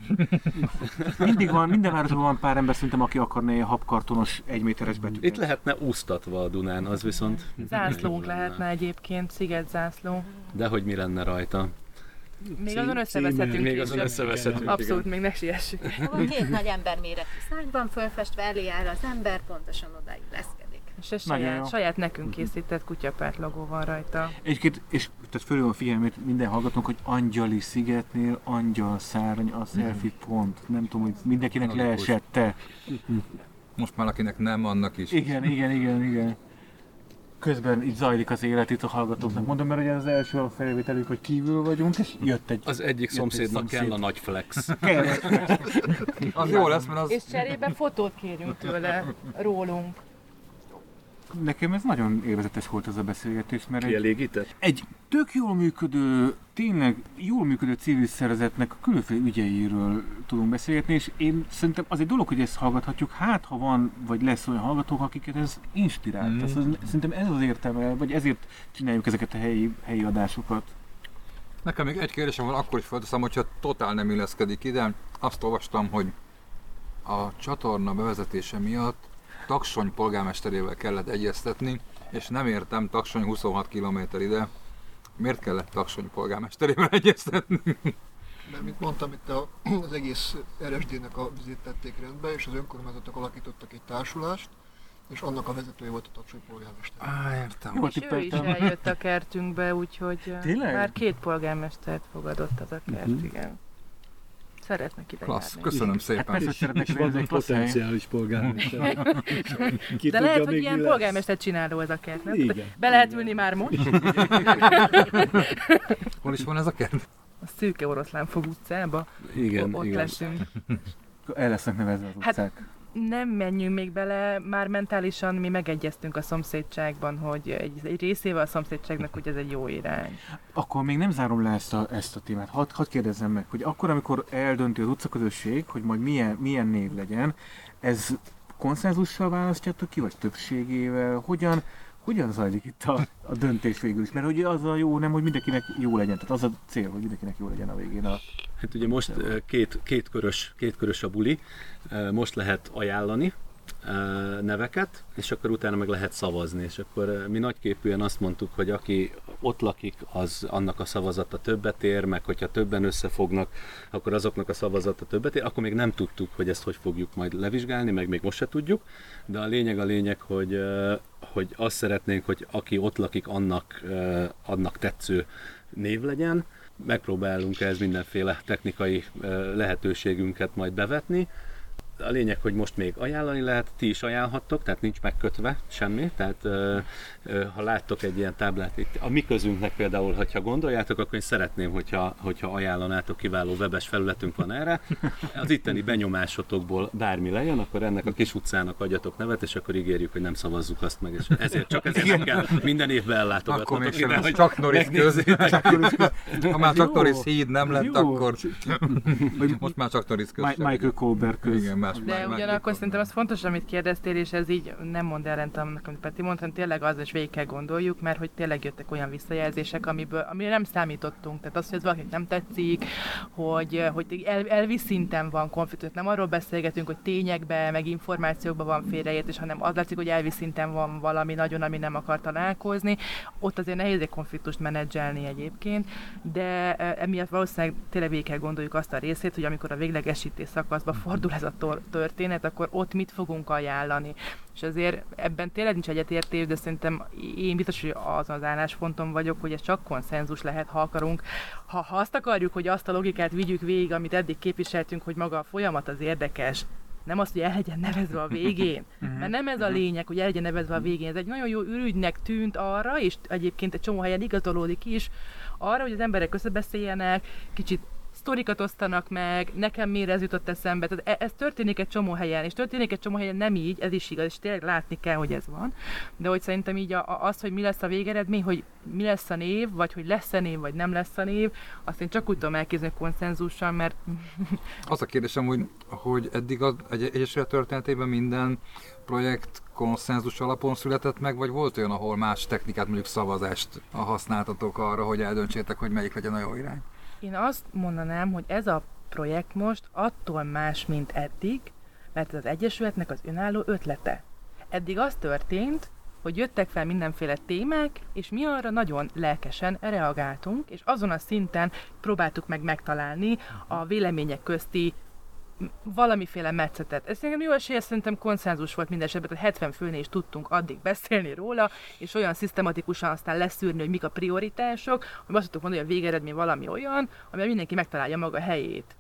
Mindig van, minden városban van pár ember szerintem, aki akarna ilyen habkartonos egyméteres betűket. Itt lehetne úsztatva a Dunán, az viszont... Zászlónk lehetne egyébként, szigetzászló. De hogy mi lenne rajta? Még azon összeveszhetünk Még azon összeveszhetünk, Abszolút, még ne siessük. Van két nagy ember méretű szárnyban fölfestve, elé áll az ember, pontosan odáig leszkedik. És ez Nagyon jó. saját, saját nekünk készített kutyapárt logó van rajta. Egyébként, és tehát fölül a figyelmét minden hallgatónk, hogy Angyali szigetnél angyal szárny a selfie pont. Nem tudom, hogy mindenkinek Logikus. leesette. Most már akinek nem, annak is. Igen, igen, igen, igen. Közben itt zajlik az élet itt a hallgatóknak. Mondom, mert ugye az első a felvételünk, hogy kívül vagyunk, és jött egy... Az egyik egy szomszédnak szomszéd. kell a nagy flex. Kell. Az jó lesz, mert az... És cserébe fotót kérjünk tőle, rólunk. Nekem ez nagyon élvezetes volt ez a beszélgetés, mert egy, Kielégített? egy tök jól működő, tényleg jól működő civil szervezetnek a különféle ügyeiről tudunk beszélgetni, és én szerintem az egy dolog, hogy ezt hallgathatjuk, hát ha van, vagy lesz olyan hallgatók, akiket ez inspirál. Mm. Tehát, szerintem ez az értelme, vagy ezért csináljuk ezeket a helyi, helyi adásokat. Nekem még egy kérdésem van, akkor is felteszem, hogyha totál nem illeszkedik ide. Azt olvastam, hogy a csatorna bevezetése miatt Taksony polgármesterével kellett egyeztetni, és nem értem Taksony 26 km ide. Miért kellett Taksony polgármesterével egyeztetni? Mert mint mondtam, itt a, az egész RSD-nek a vizét tették rendbe, és az önkormányzatok alakítottak egy társulást, és annak a vezetője volt a tacsai polgármester. Á, értem. Jól És ő is eljött a kertünkbe, úgyhogy Tényleg? már két polgármestert fogadott az a kert, Mhm. igen. Szeretnek ide Klassz, járni. köszönöm Hát szépen. persze, hogy szeretnek És vannak egy potenciális polgármester. Ki De lehet, hogy ilyen lesz. polgármester csináló ez a kert, nem? Igen. Be lehet ülni már most. Hol is van ez a kert? A szűke oroszlán fog utcába. Igen, ott igen. leszünk. El lesznek nevezve az Hát- utcák. Nem menjünk még bele, már mentálisan mi megegyeztünk a szomszédságban, hogy egy, egy részével a szomszédságnak, hogy ez egy jó irány. Akkor még nem zárom le ezt a, ezt a témát. Hadd had kérdezzem meg, hogy akkor, amikor eldönti az utcaközösség, hogy majd milyen, milyen név legyen, ez konszenzussal választjátok ki, vagy többségével? Hogyan, hogyan zajlik itt a, a döntés végül is? Mert ugye az a jó, nem, hogy mindenkinek jó legyen. Tehát az a cél, hogy mindenkinek jó legyen a végén. A... Hát ugye most ö, két, két, körös, két körös a buli, Ö, most lehet ajánlani neveket, és akkor utána meg lehet szavazni, és akkor mi nagyképűen azt mondtuk, hogy aki ott lakik, az annak a szavazata többet ér, meg hogyha többen összefognak, akkor azoknak a szavazata többet ér, akkor még nem tudtuk, hogy ezt hogy fogjuk majd levizsgálni, meg még most se tudjuk, de a lényeg a lényeg, hogy, hogy azt szeretnénk, hogy aki ott lakik, annak, annak tetsző név legyen, megpróbálunk ez mindenféle technikai lehetőségünket majd bevetni. A lényeg, hogy most még ajánlani lehet, ti is ajánlhattok, tehát nincs megkötve semmi, tehát ö, ö, ha láttok egy ilyen táblát itt, a mi közünknek például, hogyha gondoljátok, akkor én szeretném, hogyha, hogyha ajánlanátok, kiváló webes felületünk van erre, az itteni benyomásotokból bármi lejön, akkor ennek a kis utcának adjatok nevet, és akkor ígérjük, hogy nem szavazzuk azt meg, és ezért csak ezért nem kell minden évben Akkor ellátogatnotok még sem ide, lesz hogy csak Norris köz. Ha már csak. Norris híd nem lett, Jó. akkor most már csak Norris köz. Mi- Michael Colbert köz. Igen, más De ugyanakkor szerintem az fontos, amit kérdeztél, és ez így nem mond ellent annak, amit Peti mondta, hanem tényleg az, és végig kell gondoljuk, mert hogy tényleg jöttek olyan visszajelzések, amiből, amire nem számítottunk. Tehát az, hogy ez valakinek nem tetszik, hogy, hogy el, elvi szinten van konfliktus. Nem arról beszélgetünk, hogy tényekbe, meg információkban van félreértés, hanem az látszik, hogy elvi szinten van valami nagyon, ami nem akar találkozni. Ott azért nehéz egy konfliktust menedzselni egyébként, de eh, emiatt valószínűleg tényleg végig kell gondoljuk azt a részét, hogy amikor a véglegesítés szakaszba fordul ez a tor- történet, akkor ott mit fogunk ajánlani. És azért ebben tényleg nincs egyetértés, de szerintem én biztos, hogy azon az állásponton vagyok, hogy ez csak konszenzus lehet, ha akarunk. Ha, ha azt akarjuk, hogy azt a logikát vigyük végig, amit eddig képviseltünk, hogy maga a folyamat az érdekes, nem az, hogy el legyen nevezve a végén. Mert nem ez a lényeg, hogy el legyen nevezve a végén. Ez egy nagyon jó ürügynek tűnt arra, és egyébként egy csomó helyen igazolódik is, arra, hogy az emberek összebeszéljenek, kicsit sztorikat osztanak meg, nekem miért ez jutott eszembe. Tehát e- ez történik egy csomó helyen, és történik egy csomó helyen nem így, ez is igaz, és tényleg látni kell, hogy ez van. De hogy szerintem így a, az, hogy mi lesz a végeredmény, hogy mi lesz a név, vagy hogy lesz-e név, vagy nem lesz a név, azt én csak úgy tudom elképzelni konszenzussal, mert Az a kérdésem, hogy, hogy eddig az egy Egyesület történetében minden projekt konszenzus alapon született meg, vagy volt olyan, ahol más technikát, mondjuk szavazást használtatok arra, hogy eldöntsétek, hogy melyik legyen a jó irány? Én azt mondanám, hogy ez a projekt most attól más, mint eddig, mert ez az Egyesületnek az önálló ötlete. Eddig az történt, hogy jöttek fel mindenféle témák, és mi arra nagyon lelkesen reagáltunk, és azon a szinten próbáltuk meg megtalálni a vélemények közti valamiféle metszetet. Ez szerintem jó esélye, szerintem konszenzus volt minden esetben, tehát 70 főnél is tudtunk addig beszélni róla, és olyan szisztematikusan aztán leszűrni, hogy mik a prioritások, hogy azt tudtuk mondani, hogy a végeredmény valami olyan, amivel mindenki megtalálja maga helyét.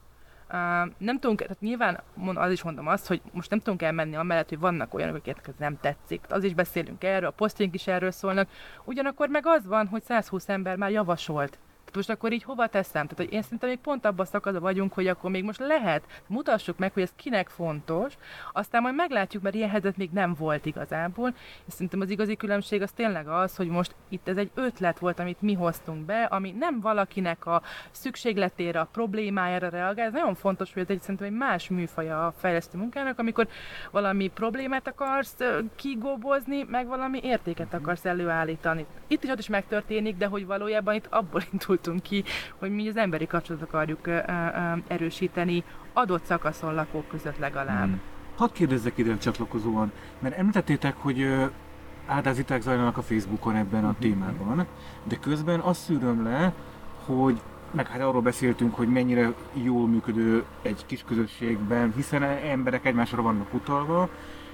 Uh, nem tudunk, tehát nyilván mond, az is mondom azt, hogy most nem tudunk elmenni amellett, hogy vannak olyanok, akiknek ez nem tetszik. Az is beszélünk erről, a posztjaink is erről szólnak. Ugyanakkor meg az van, hogy 120 ember már javasolt. Most akkor így hova teszem? Tehát hogy én szerintem még pont abban a szakaszban vagyunk, hogy akkor még most lehet, mutassuk meg, hogy ez kinek fontos, aztán majd meglátjuk, mert ilyen helyzet még nem volt igazából. És szerintem az igazi különbség az tényleg az, hogy most itt ez egy ötlet volt, amit mi hoztunk be, ami nem valakinek a szükségletére, a problémájára reagál. Ez nagyon fontos, hogy ez egy szerintem egy más műfaja a fejlesztő munkának, amikor valami problémát akarsz ö, kigóbozni, meg valami értéket akarsz előállítani. Itt is ott is megtörténik, de hogy valójában itt abból indultunk ki, hogy mi az emberi kapcsolatot akarjuk ö, ö, ö, erősíteni adott szakaszon lakók között legalább. Hmm. Hadd kérdezzek ide csatlakozóan, mert említettétek, hogy ö, áldáziták zajlanak a Facebookon ebben a témában, de közben azt szűröm le, hogy meg hát arról beszéltünk, hogy mennyire jól működő egy kis közösségben, hiszen emberek egymásra vannak utalva,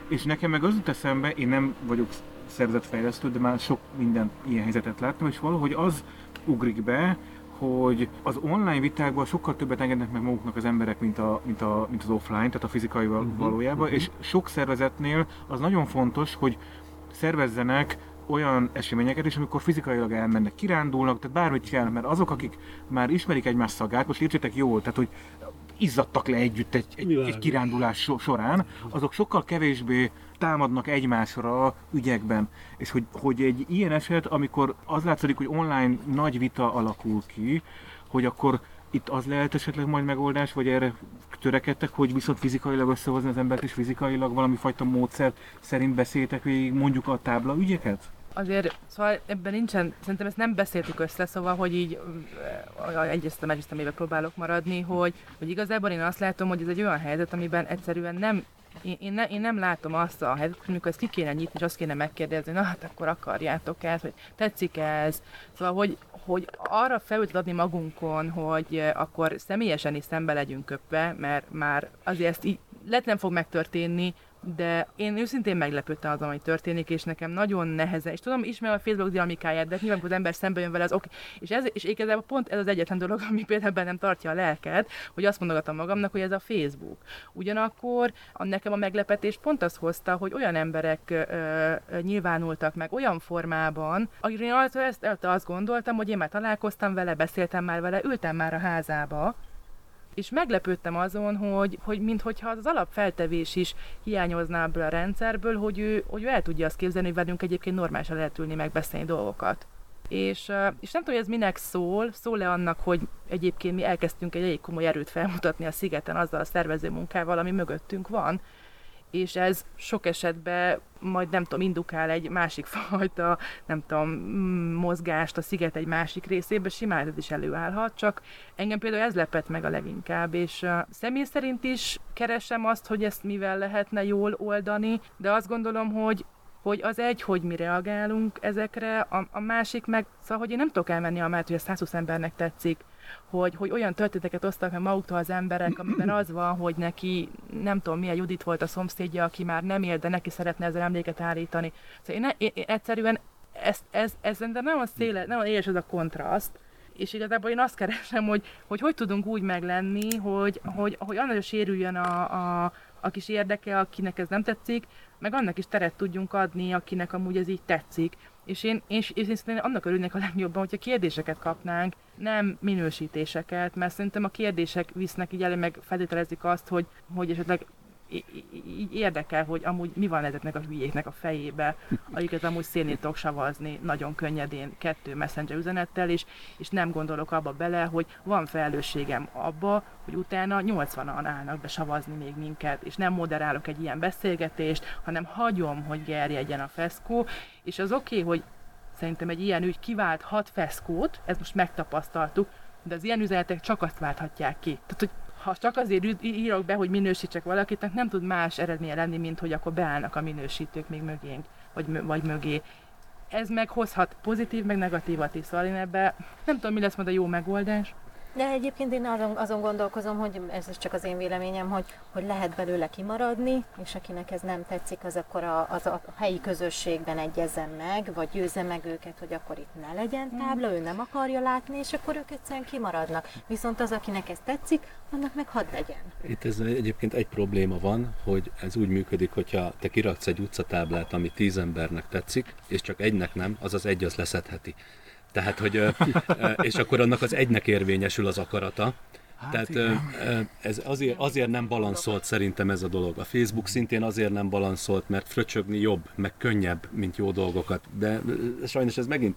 és nekem meg az jut eszembe, én nem vagyok szervezetfejlesztő, de már sok minden ilyen helyzetet láttam, és valahogy az ugrik be, hogy az online vitákban sokkal többet engednek meg maguknak az emberek, mint, a, mint, a, mint az offline, tehát a fizikai uh-huh, valójában, uh-huh. és sok szervezetnél az nagyon fontos, hogy szervezzenek olyan eseményeket is, amikor fizikailag elmennek, kirándulnak, tehát bármit csinálnak, mert azok, akik már ismerik egymás szagát, most értsétek jól, tehát hogy izzadtak le együtt egy, egy, egy kirándulás során, azok sokkal kevésbé támadnak egymásra ügyekben. És hogy, hogy egy ilyen eset, amikor az látszik, hogy online nagy vita alakul ki, hogy akkor itt az lehet esetleg majd megoldás, vagy erre törekedtek, hogy viszont fizikailag összehozni az embert, és fizikailag valami fajta módszer szerint beszéltek végig mondjuk a tábla ügyeket? azért, szóval ebben nincsen, szerintem ezt nem beszéltük össze, szóval, hogy így egyeztem, egyeztem éve próbálok maradni, hogy, hogy igazából én azt látom, hogy ez egy olyan helyzet, amiben egyszerűen nem én, én, ne, én nem látom azt a helyzetet, amikor ezt ki kéne nyitni, és azt kéne megkérdezni, na hát akkor akarjátok ezt, hogy tetszik ez. Szóval, hogy, hogy arra felült adni magunkon, hogy akkor személyesen is szembe legyünk köpve, mert már azért ezt így lehet nem fog megtörténni, de én őszintén meglepődtem azon, hogy történik, és nekem nagyon nehezen, és tudom, ismerem a Facebook dinamikáját, de nyilván, az ember szembe jön vele, az oké. Okay. És, ez, és igazából pont ez az egyetlen dolog, ami például nem tartja a lelket, hogy azt mondogatom magamnak, hogy ez a Facebook. Ugyanakkor a, nekem a meglepetés pont az hozta, hogy olyan emberek ö, ö, nyilvánultak meg olyan formában, akire én azt, ezt, azt gondoltam, hogy én már találkoztam vele, beszéltem már vele, ültem már a házába, és meglepődtem azon, hogy, hogy minthogyha az alapfeltevés is hiányozna ebből a rendszerből, hogy ő, hogy ő el tudja azt képzelni, hogy velünk egyébként normálisan lehet ülni, megbeszélni dolgokat. És, és nem tudom, hogy ez minek szól, szól-e annak, hogy egyébként mi elkezdtünk egy elég komoly erőt felmutatni a szigeten azzal a szervező munkával, ami mögöttünk van, és ez sok esetben majd nem tudom, indukál egy másik fajta, nem tudom, mm, mozgást a sziget egy másik részébe, simán ez is előállhat, csak engem például ez lepett meg a leginkább, és személy szerint is keresem azt, hogy ezt mivel lehetne jól oldani, de azt gondolom, hogy hogy az egy, hogy mi reagálunk ezekre, a, a másik meg, szóval, hogy én nem tudok elmenni a mert hogy a 120 embernek tetszik, hogy, hogy olyan történeteket osztak meg maguktól az emberek, amiben az van, hogy neki nem tudom milyen Judit volt a szomszédja, aki már nem él, de neki szeretne ezzel emléket állítani. Szóval én, én, én egyszerűen ez, ez, ez de nagyon széle, nagyon éles ez a kontraszt, és igazából én azt keresem, hogy hogy, hogy tudunk úgy meglenni, hogy, hogy, hogy annak sérüljön a, a, a kis érdeke, akinek ez nem tetszik, meg annak is teret tudjunk adni, akinek amúgy ez így tetszik. És én, én, én, én szerintem annak örülnék a legjobban, hogyha kérdéseket kapnánk, nem minősítéseket, mert szerintem a kérdések visznek így elő, meg feltételezik azt, hogy, hogy esetleg így érdekel, hogy amúgy mi van ezeknek a hülyéknek a fejébe, akiket amúgy szénét tudok savazni nagyon könnyedén kettő messenger üzenettel, és, és nem gondolok abba bele, hogy van felelősségem abba, hogy utána 80-an állnak be savazni még minket, és nem moderálok egy ilyen beszélgetést, hanem hagyom, hogy gerjedjen a feszkó, és az oké, okay, hogy szerintem egy ilyen ügy kivált hat feszkót, ezt most megtapasztaltuk, de az ilyen üzenetek csak azt válthatják ki. Tehát, hogy ha csak azért írok be, hogy minősítsek valakit, nem tud más eredménye lenni, mint hogy akkor beállnak a minősítők még mögénk, vagy, vagy mögé. Ez meghozhat pozitív, meg negatívat is, szóval én ebbe nem tudom, mi lesz majd a jó megoldás. De egyébként én azon, azon gondolkozom, hogy ez csak az én véleményem, hogy, hogy lehet belőle kimaradni, és akinek ez nem tetszik, az akkor a, az a helyi közösségben egyezzen meg, vagy győzze meg őket, hogy akkor itt ne legyen tábla, ő nem akarja látni, és akkor ők egyszerűen kimaradnak. Viszont az, akinek ez tetszik, annak meg hadd legyen. Itt ez egyébként egy probléma van, hogy ez úgy működik, hogyha te kiraksz egy utcatáblát, ami tíz embernek tetszik, és csak egynek nem, az az egy az leszedheti. Tehát, hogy, és akkor annak az egynek érvényesül az akarata. Hát Tehát igen. ez azért, azért nem balanszolt szerintem ez a dolog. A Facebook szintén azért nem balanszolt, mert fröcsögni jobb, meg könnyebb, mint jó dolgokat. De sajnos ez megint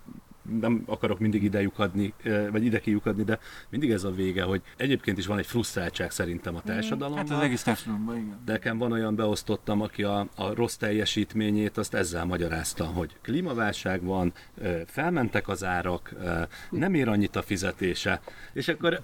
nem akarok mindig ide lyukadni, vagy ide kiukadni, de mindig ez a vége, hogy egyébként is van egy frusztráltság szerintem a társadalomban. Hát az egész társadalomban, igen. De nekem van olyan beosztottam, aki a, a rossz teljesítményét azt ezzel magyarázta, hogy klímaválság van, felmentek az árak, nem ér annyit a fizetése, és akkor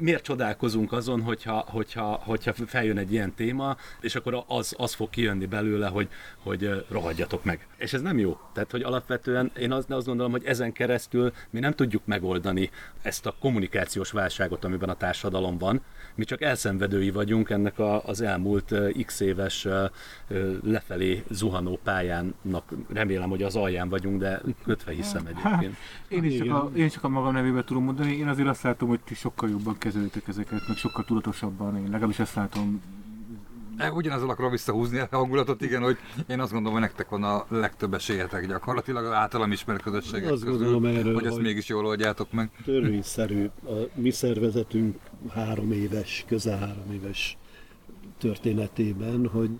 miért csodálkozunk azon, hogyha, hogyha, hogyha feljön egy ilyen téma, és akkor az, az fog kijönni belőle, hogy, hogy rohadjatok meg. És ez nem jó. Tehát, hogy alapvetően én azt, azt gondolom, hogy ezen keresztül mi nem tudjuk megoldani ezt a kommunikációs válságot, amiben a társadalom van. Mi csak elszenvedői vagyunk ennek a, az elmúlt x éves lefelé zuhanó pályának. Remélem, hogy az alján vagyunk, de kötve hiszem egyébként. Én is csak a, én csak a magam nevében tudom mondani, én azért azt látom, hogy ti sokkal jobban kezelőtek ezeket, meg sokkal tudatosabban, én legalábbis ezt látom ugyanazzal akarom visszahúzni a hangulatot, igen, hogy én azt gondolom, hogy nektek van a legtöbb esélyetek gyakorlatilag az általam ismert közösségek Azt közül, gondolom erről, hogy ezt mégis jól oldjátok meg. Törvényszerű. A mi szervezetünk három éves, közel három éves történetében, hogy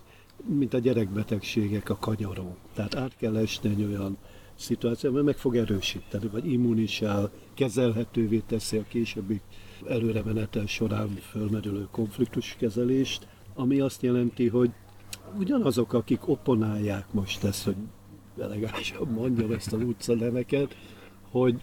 mint a gyerekbetegségek a kanyaró. Tehát át kell esni egy olyan szituációban, meg fog erősíteni, vagy immunisál, kezelhetővé teszi a későbbi előremenetel során fölmerülő konfliktuskezelést, ami azt jelenti, hogy ugyanazok, akik opponálják most ezt, hogy elegánsan mondjam ezt az utca neveket, hogy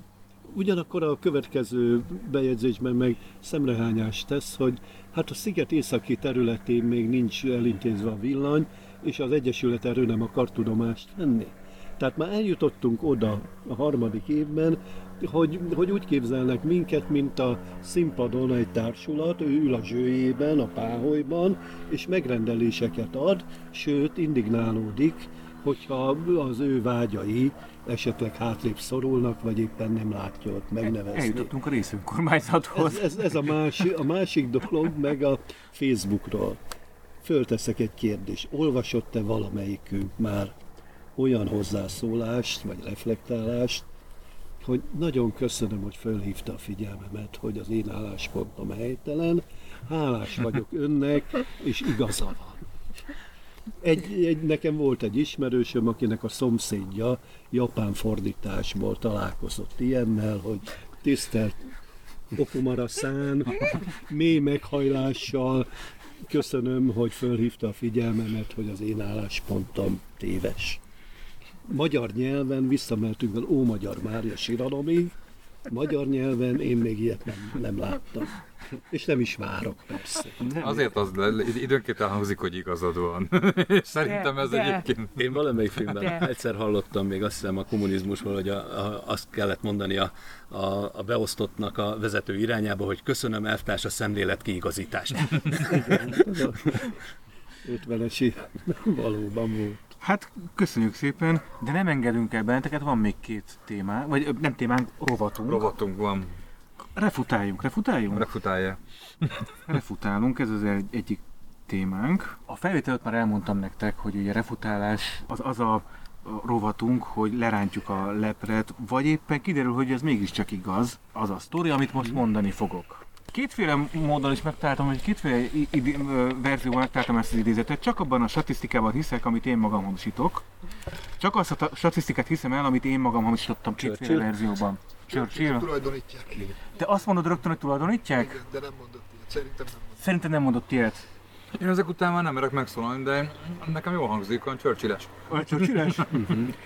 ugyanakkor a következő bejegyzésben meg szemrehányást tesz, hogy hát a sziget északi területén még nincs elintézve a villany, és az Egyesület erről nem akar tudomást venni. Tehát már eljutottunk oda a harmadik évben, hogy, hogy úgy képzelnek minket, mint a színpadon egy társulat, ő ül a zsőjében, a páholyban, és megrendeléseket ad, sőt, indignálódik, hogyha az ő vágyai esetleg hátrébb szorulnak, vagy éppen nem látja ott megnevezni. Eljutottunk a részönkormányzathoz. Ez, ez, ez a, másik, a másik dolog, meg a Facebookról. Fölteszek egy kérdést. Olvasott-e valamelyikünk már olyan hozzászólást, vagy reflektálást, hogy nagyon köszönöm, hogy fölhívta a figyelmemet, hogy az én álláspontom helytelen, hálás vagyok önnek, és igaza van. Egy, egy, nekem volt egy ismerősöm, akinek a szomszédja japán fordításból találkozott ilyennel, hogy tisztelt Okumara-szán, mély meghajlással köszönöm, hogy fölhívta a figyelmemet, hogy az én álláspontom téves. Magyar nyelven visszameltünk az Ómagyar Mária síralomig, magyar nyelven én még ilyet nem, nem láttam. És nem is várok, persze. Azért az időnként elhangzik, hogy igazad van. És Szerintem ez De- de- egyébként... Én valamelyik filmben De. egyszer hallottam még azt hiszem a kommunizmusból, hogy a, a, azt kellett mondani a, a, a beosztottnak a vezető irányába, hogy köszönöm elvtárs a szemlélet kiigazítást. 50-es években valóban volt. Hát köszönjük szépen, de nem engedünk el benneteket, van még két témánk, vagy nem témánk, rovatunk. Rovatunk van. Refutáljunk, refutáljunk? Refutálja. Refutálunk, ez az egy, egyik témánk. A felvétel már elmondtam nektek, hogy ugye refutálás az az a rovatunk, hogy lerántjuk a lepret, vagy éppen kiderül, hogy ez mégiscsak igaz, az a sztori, amit most mondani fogok. Kétféle módon is megtaláltam, hogy kétféle id- verzióban megtaláltam ezt az idézetet. Csak abban a statisztikában hiszek, amit én magam hamisítok. Csak azt a ta- statisztikát hiszem el, amit én magam hamisítottam kétféle Churchill? verzióban. Churchill? Tulajdonítják. Te azt mondod rögtön, hogy tulajdonítják? Igen, de nem mondott ilyet. Szerintem nem mondott. Szerintem nem mondott ilyet. Én ezek után már nem merek megszólalni, de nekem jól hangzik, olyan Churchill-es. Vagy Churchilles?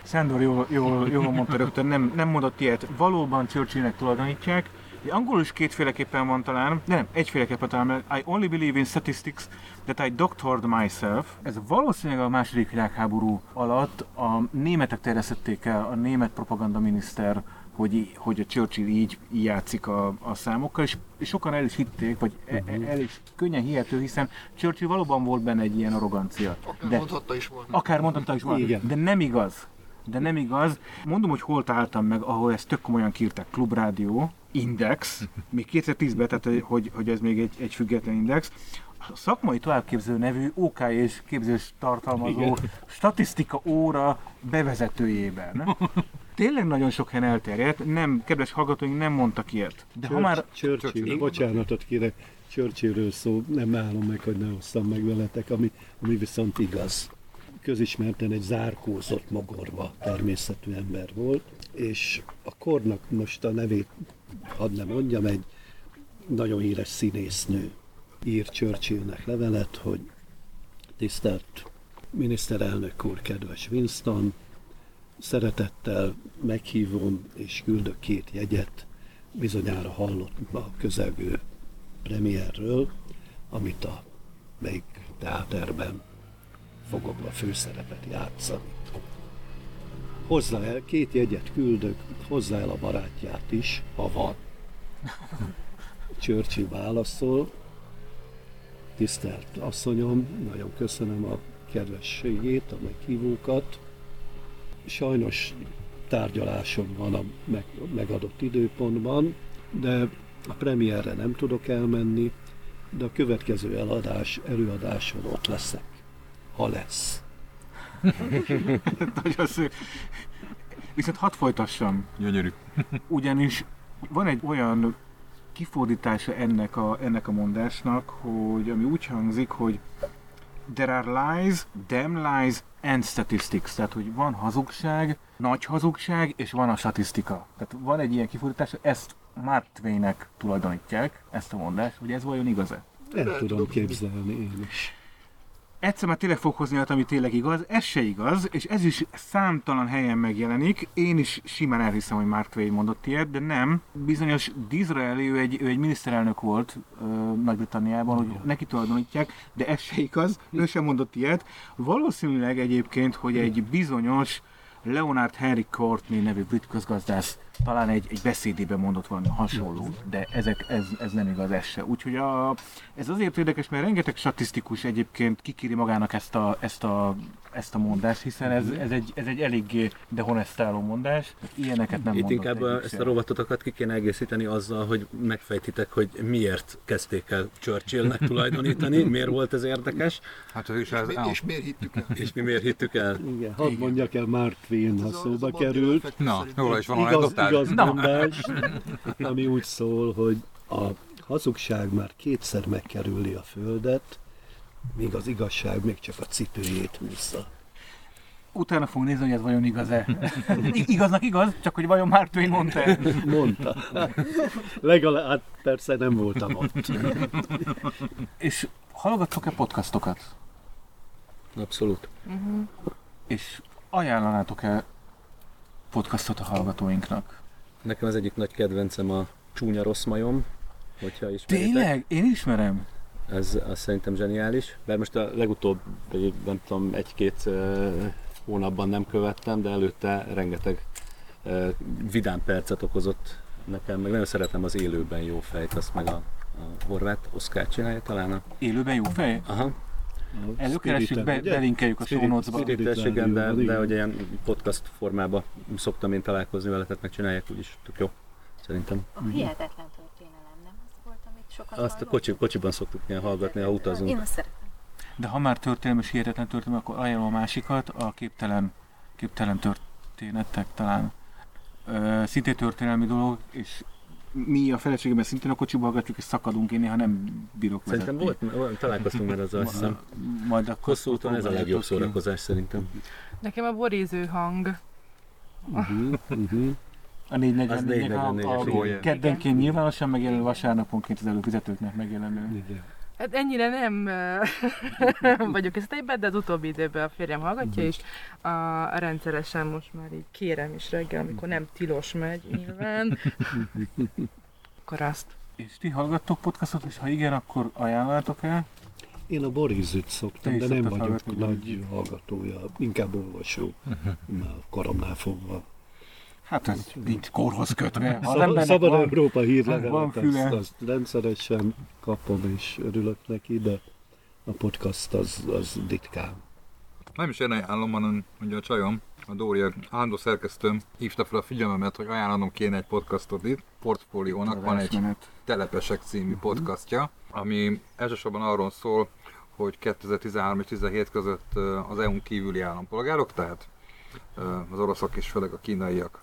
Sándor jól, jól, jól mondta rögtön, nem, nem mondott ilyet. Valóban Churchillnek tulajdonítják. Angolul is kétféleképpen van talán, de nem, egyféleképpen talán, mert I only believe in statistics that I doctored myself. Ez valószínűleg a második világháború alatt a németek terjesztették el, a német propagandaminiszter, hogy, hogy a Churchill így, így játszik a, a számokkal, és, sokan el is hitték, vagy e- e- el is könnyen hihető, hiszen Churchill valóban volt benne egy ilyen arrogancia. Akár De- mondhatta is volna. Akár mondtam is volna, Igen. de nem igaz. De nem igaz. Mondom, hogy hol találtam meg, ahol ezt tök komolyan kiírták. Klubrádió, Index, még 2010-ben, tehát hogy, hogy ez még egy, egy független index. A szakmai továbbképző nevű OK és képzés tartalmazó Igen. statisztika óra bevezetőjében. Tényleg nagyon sok helyen elterjedt, nem, kedves hallgatóink nem mondtak ilyet. De ha már Churchill, Churchill. bocsánatot kérek, Churchillről szó, nem állom meg, hogy ne osszam meg veletek, ami, ami viszont igaz. Közismerten egy zárkózott mogorva természetű ember volt, és a kornak most a nevét, hadd nem mondjam, egy nagyon híres színésznő ír Churchillnek levelet, hogy tisztelt miniszterelnök úr, kedves Winston, szeretettel meghívom és küldök két jegyet, bizonyára hallott a közelgő premierről, amit a melyik teáterben fogok a főszerepet játszani. Hozzá el, két jegyet küldök, hozzá el a barátját is, ha van. Churchill válaszol, tisztelt asszonyom, nagyon köszönöm a kedvességét, a meghívókat. Sajnos tárgyalásom van a meg, megadott időpontban, de a premierre nem tudok elmenni, de a következő eladás, előadáson ott leszek, ha lesz. Nagyon szép. Viszont hadd folytassam, Gyönyörű. ugyanis van egy olyan kifordítása ennek a, ennek a mondásnak, hogy ami úgy hangzik, hogy there are lies, damn lies and statistics. Tehát, hogy van hazugság, nagy hazugság, és van a statisztika. Tehát van egy ilyen kifordítás, ezt Mark Twainnek tulajdonítják, ezt a mondást, hogy ez vajon igaz-e? El tudom képzelni én is. Egyszer már tényleg fog hozni olyat, ami tényleg igaz, ez se igaz, és ez is számtalan helyen megjelenik. Én is simán elhiszem, hogy Mark Twain mondott ilyet, de nem. Bizonyos Disraeli, ő egy, ő egy miniszterelnök volt ö, Nagy-Britanniában, hogy neki tulajdonítják, de ez se igaz, ő sem mondott ilyet. Valószínűleg egyébként, hogy egy bizonyos Leonard Henry Courtney nevű brit közgazdász talán egy, egy beszédében mondott valami hasonló, de ezek, ez, ez nem igaz, ez se. Úgyhogy a, ez azért érdekes, mert rengeteg statisztikus egyébként kikéri magának ezt a, ezt a, ezt a mondást, hiszen ez, ez, egy, ez egy eléggé dehonestáló mondás. Ilyeneket nem Itt inkább egyik ezt a rovatotokat ki kéne egészíteni azzal, hogy megfejtitek, hogy miért kezdték el Churchillnek tulajdonítani, miért volt ez érdekes, Hát ő is És, és miért hittük el? és mi miért hittük el. Igen, hadd mondjak el Mark Twain, ha a- a szóba került. Na, róla is van igaz, igaz mondás, ami úgy szól, hogy a hazugság már kétszer megkerüli a földet, míg az igazság még csak a cipőjét húzza. Utána fogunk nézni, hogy ez vajon igaz-e. Igaznak igaz, csak hogy vajon Mark Twain mondta. Mondta. Legalább, hát persze nem voltam ott. És hallgattok-e podcastokat? Abszolút. És ajánlanátok-e podcastot a hallgatóinknak? Nekem az egyik nagy kedvencem a Csúnya Rossz Majom, hogyha ismeritek. Tényleg? Én ismerem. Ez azt szerintem zseniális. Bár most a legutóbb, nem tudom, egy-két hónapban nem követtem, de előtte rengeteg vidám percet okozott nekem, meg nagyon szeretem az élőben jó fejt, azt meg a, a horvát Oszkár csinálja talán. A... Élőben jó fej? Aha, Előkeressük, be, ugye? belinkeljük a show Spirit- notes-ba. Spirit- Spirites, igen, de, de hogy ilyen podcast formában szoktam én találkozni vele, tehát megcsinálják úgyis tök jó. Szerintem. Hihetetlen az sokat Azt a kocsi, kocsiban szoktuk ilyen hallgatni, ha utazunk. Én azt szeretem. De ha már történelmi és hihetetlen történelmi, akkor ajánlom a másikat, a képtelen, képtelen történetek talán. Ö, szintén történelmi dolog, és mi a feleségemmel szintén a kocsiba hallgatjuk, és szakadunk, én néha nem bírok Szerintem vezetni. volt, volt találkoztunk már azzal, azt hiszem. Majd akkor Hosszú úton ez a legjobb próbáljátok ki. szórakozás szerintem. Nekem a boríző hang. Uh-huh, uh-huh. A 444 Az a, 444-es, a igen. keddenként nyilvánosan megjelenő, vasárnaponként az előfizetőknek megjelenő. Igen. Hát ennyire nem vagyok ezt de az utóbbi időben a férjem hallgatja, és a, rendszeresen most már így kérem is reggel, amikor nem tilos megy nyilván, akkor azt. És ti hallgattok podcastot, és ha igen, akkor ajánlatok el? Én a Borizit szoktam, de nem vagyok hallgatni, nagy hallgatója, inkább olvasó, már koromnál fogva. Hát ez nincs korhoz kötve. Ha Szab- Szabad van, Európa hírlevelet, füle. azt, azt rendszeresen kapom és örülök neki, de a podcast az, az ritkán. Nem is én ajánlom, hanem ugye a csajom, a Dória állandó szerkesztőm hívta fel a figyelmemet, hogy ajánlanom kéne egy podcastot itt. Portfóliónak van egy. Telepesek című podcastja, ami elsősorban arról szól, hogy 2013 és 2017 között az EU-n kívüli állampolgárok, tehát az oroszok és főleg a kínaiak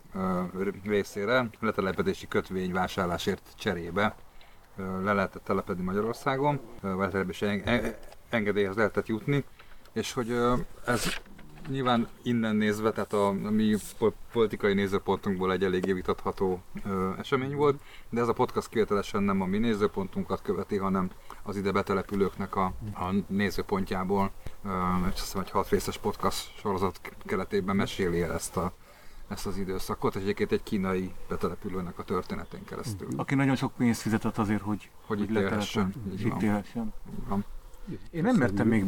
részére letelepedési kötvény vásárlásért cserébe le lehetett telepedni Magyarországon, vagy en- en- engedélyhez lehetett jutni, és hogy ez nyilván innen nézve, tehát a, a mi po- politikai nézőpontunkból egy eléggé vitatható ö, esemény volt, de ez a podcast kivételesen nem a mi nézőpontunkat követi, hanem az ide betelepülőknek a, a nézőpontjából, ö, és azt hiszem egy hat részes podcast sorozat keretében meséli el ezt, a, ezt az időszakot, és egyébként egy kínai betelepülőnek a történetén keresztül. Aki nagyon sok pénzt fizetett azért, hogy, Hogy itt letelepedjen, élhessen. itt élhessen. Így van. Én nem mertem még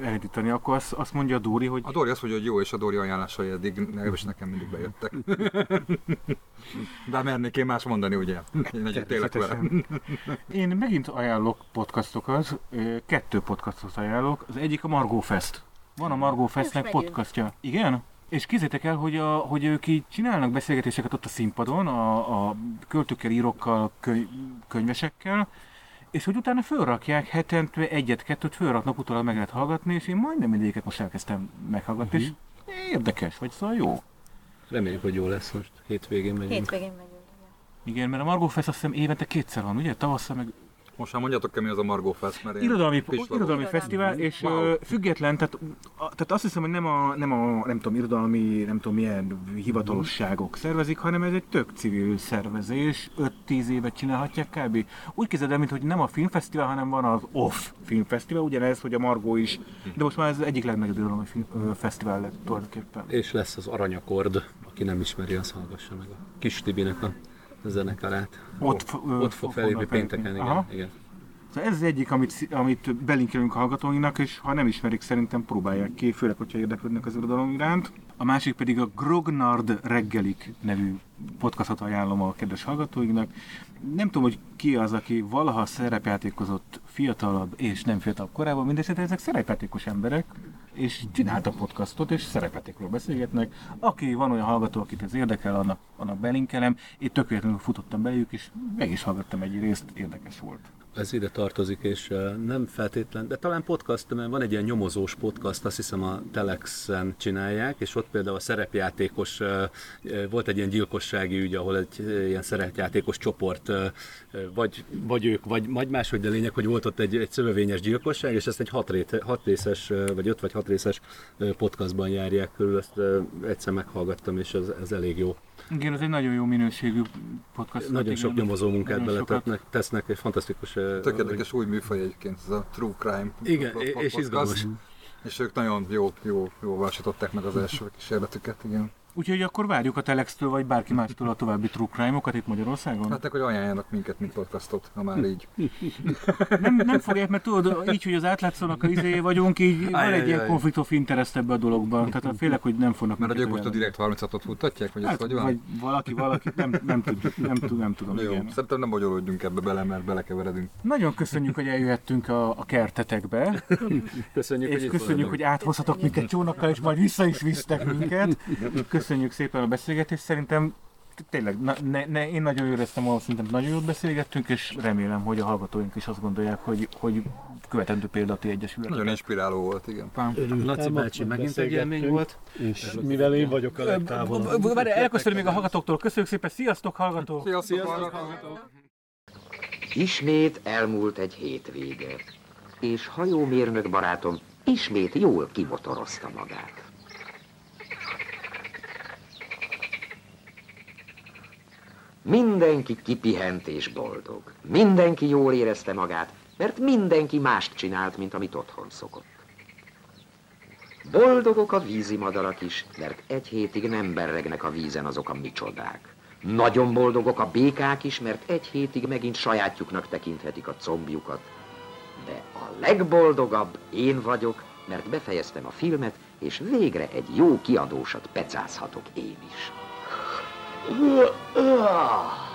elindítani, akkor azt, azt mondja a Dóri, hogy A Dori azt mondja, hogy jó, és a Dori ajánlásai eddig, legalábbis nekem mindig bejöttek. De mernék én más mondani, ugye? Én egyetértek vele. Természetesen. Én megint ajánlok podcastokat, kettő podcastot ajánlok. Az egyik a Margó Fest. Van a Margó Festnek podcastja. Igen? És kézzétek el, hogy, a, hogy ők így csinálnak beszélgetéseket ott a színpadon, a, a költőkkel, írókkal, köny, könyvesekkel, és hogy utána fölrakják hetente egyet-kettőt, fölraknak utólag meg lehet hallgatni, és én majdnem mindegyiket most elkezdtem meghallgatni, és érdekes, vagy szóval jó. Reméljük, hogy jó lesz most. Hétvégén megyünk. Hétvégén megyünk. ugye. Igen, mert a Margó Fest azt hiszem évente kétszer van, ugye? Tavasszal meg Most már mondjátok ki, mi az a Margó Fest, mert Irodalmi, irodalmi fesztivál, és Wow. független, tehát, tehát azt hiszem, hogy nem a, nem a, nem tudom, irodalmi, nem tudom milyen hivatalosságok szervezik, hanem ez egy tök civil szervezés, 5-10 évet csinálhatják kb. Úgy képzeld el, mint hogy nem a filmfesztivál, hanem van az OFF filmfesztivál, ugyanez, hogy a Margó is, de most már ez az egyik legnagyobb irodalmi fesztivál lett tulajdonképpen. És lesz az Aranyakord, aki nem ismeri, az hallgassa meg a Kis Tibinek a zenekarát. Ott, ö, Ott fog fognak pénteken, igen. Aha. igen. Szóval ez az egyik, amit, amit belinkelünk a hallgatóinknak, és ha nem ismerik, szerintem próbálják ki, főleg, hogyha érdeklődnek az irodalom iránt. A másik pedig a Grognard reggelik nevű podcastot ajánlom a kedves hallgatóinknak. Nem tudom, hogy ki az, aki valaha szerepjátékozott fiatalabb és nem fiatalabb korában, mindesetre ezek szerepjátékos emberek, és csináltak podcastot, és szerepjátékról beszélgetnek. Aki van olyan hallgató, akit ez érdekel, annak, annak belinkelem. Én tök véletlenül futottam beléjük, és meg is hallgattam egy részt, érdekes volt. Ez ide tartozik, és nem feltétlen, de talán podcast, mert van egy ilyen nyomozós podcast, azt hiszem a Telexen csinálják, és ott például a szerepjátékos, volt egy ilyen gyilkossági ügy, ahol egy ilyen szerepjátékos csoport, vagy, vagy ők, vagy, vagy máshogy, de lényeg, hogy volt ott egy, egy szövevényes gyilkosság, és ezt egy hat, rét, hat részes, vagy öt vagy hat részes podcastban járják körül, ezt egyszer meghallgattam, és ez, ez elég jó. Igen, ez egy nagyon jó minőségű podcast. Nagyon igen. sok nyomozó munkát beletetnek, tesznek, egy fantasztikus... Tök érdekes új műfaj egyébként, ez a True Crime Igen, pod- és podcast. izgalmas. És ők nagyon jó, jó, jó meg az első kísérletüket, igen. Úgyhogy akkor várjuk a Telextől, vagy bárki mástól a további true crime-okat itt Magyarországon? Hát hogy ajánljanak minket, mint podcastot, ha már így. Nem, nem fogják, mert tudod, így, hogy az átlátszónak a izéje vagyunk, így van egy ilyen conflict of interest ebbe a dologban. Tehát félek, hogy nem fognak Mert a minket gyilkos a ajánlani. Direkt 36-ot futtatják, vagy ez Hát, hogy van? vagy valaki, valaki, nem, nem, tudjuk, nem, tud, nem tudom. Jó, Igen. szerintem nem bonyolódjunk ebbe bele, mert belekeveredünk. Nagyon köszönjük, hogy eljöhettünk a, a kertetekbe, Köszönjük, és köszönjük, hogy áthozhatok minket csónakkal, és majd vissza is visztek minket. Köszönjük szépen a beszélgetést, szerintem tényleg, na, ne, ne, én nagyon éreztem, ahol szerintem nagyon jót beszélgettünk, és remélem, hogy a hallgatóink is azt gondolják, hogy, hogy követendő példati egyesület. Nagyon inspiráló volt, igen. Laci bácsi, megint egy élmény volt. És mivel én vagyok a legtávolabb. Várj, elköszönöm még a hallgatóktól. Köszönjük szépen, sziasztok hallgatók! Sziasztok, hallgatók! Ismét elmúlt egy hétvége, és hajómérnök barátom ismét jól kimotorozta magát. Mindenki kipihent és boldog. Mindenki jól érezte magát, mert mindenki mást csinált, mint amit otthon szokott. Boldogok a vízimadarak is, mert egy hétig nem berregnek a vízen azok a micsodák. Nagyon boldogok a békák is, mert egy hétig megint sajátjuknak tekinthetik a combjukat. De a legboldogabb én vagyok, mert befejeztem a filmet, és végre egy jó kiadósat pecázhatok én is. 呃呃。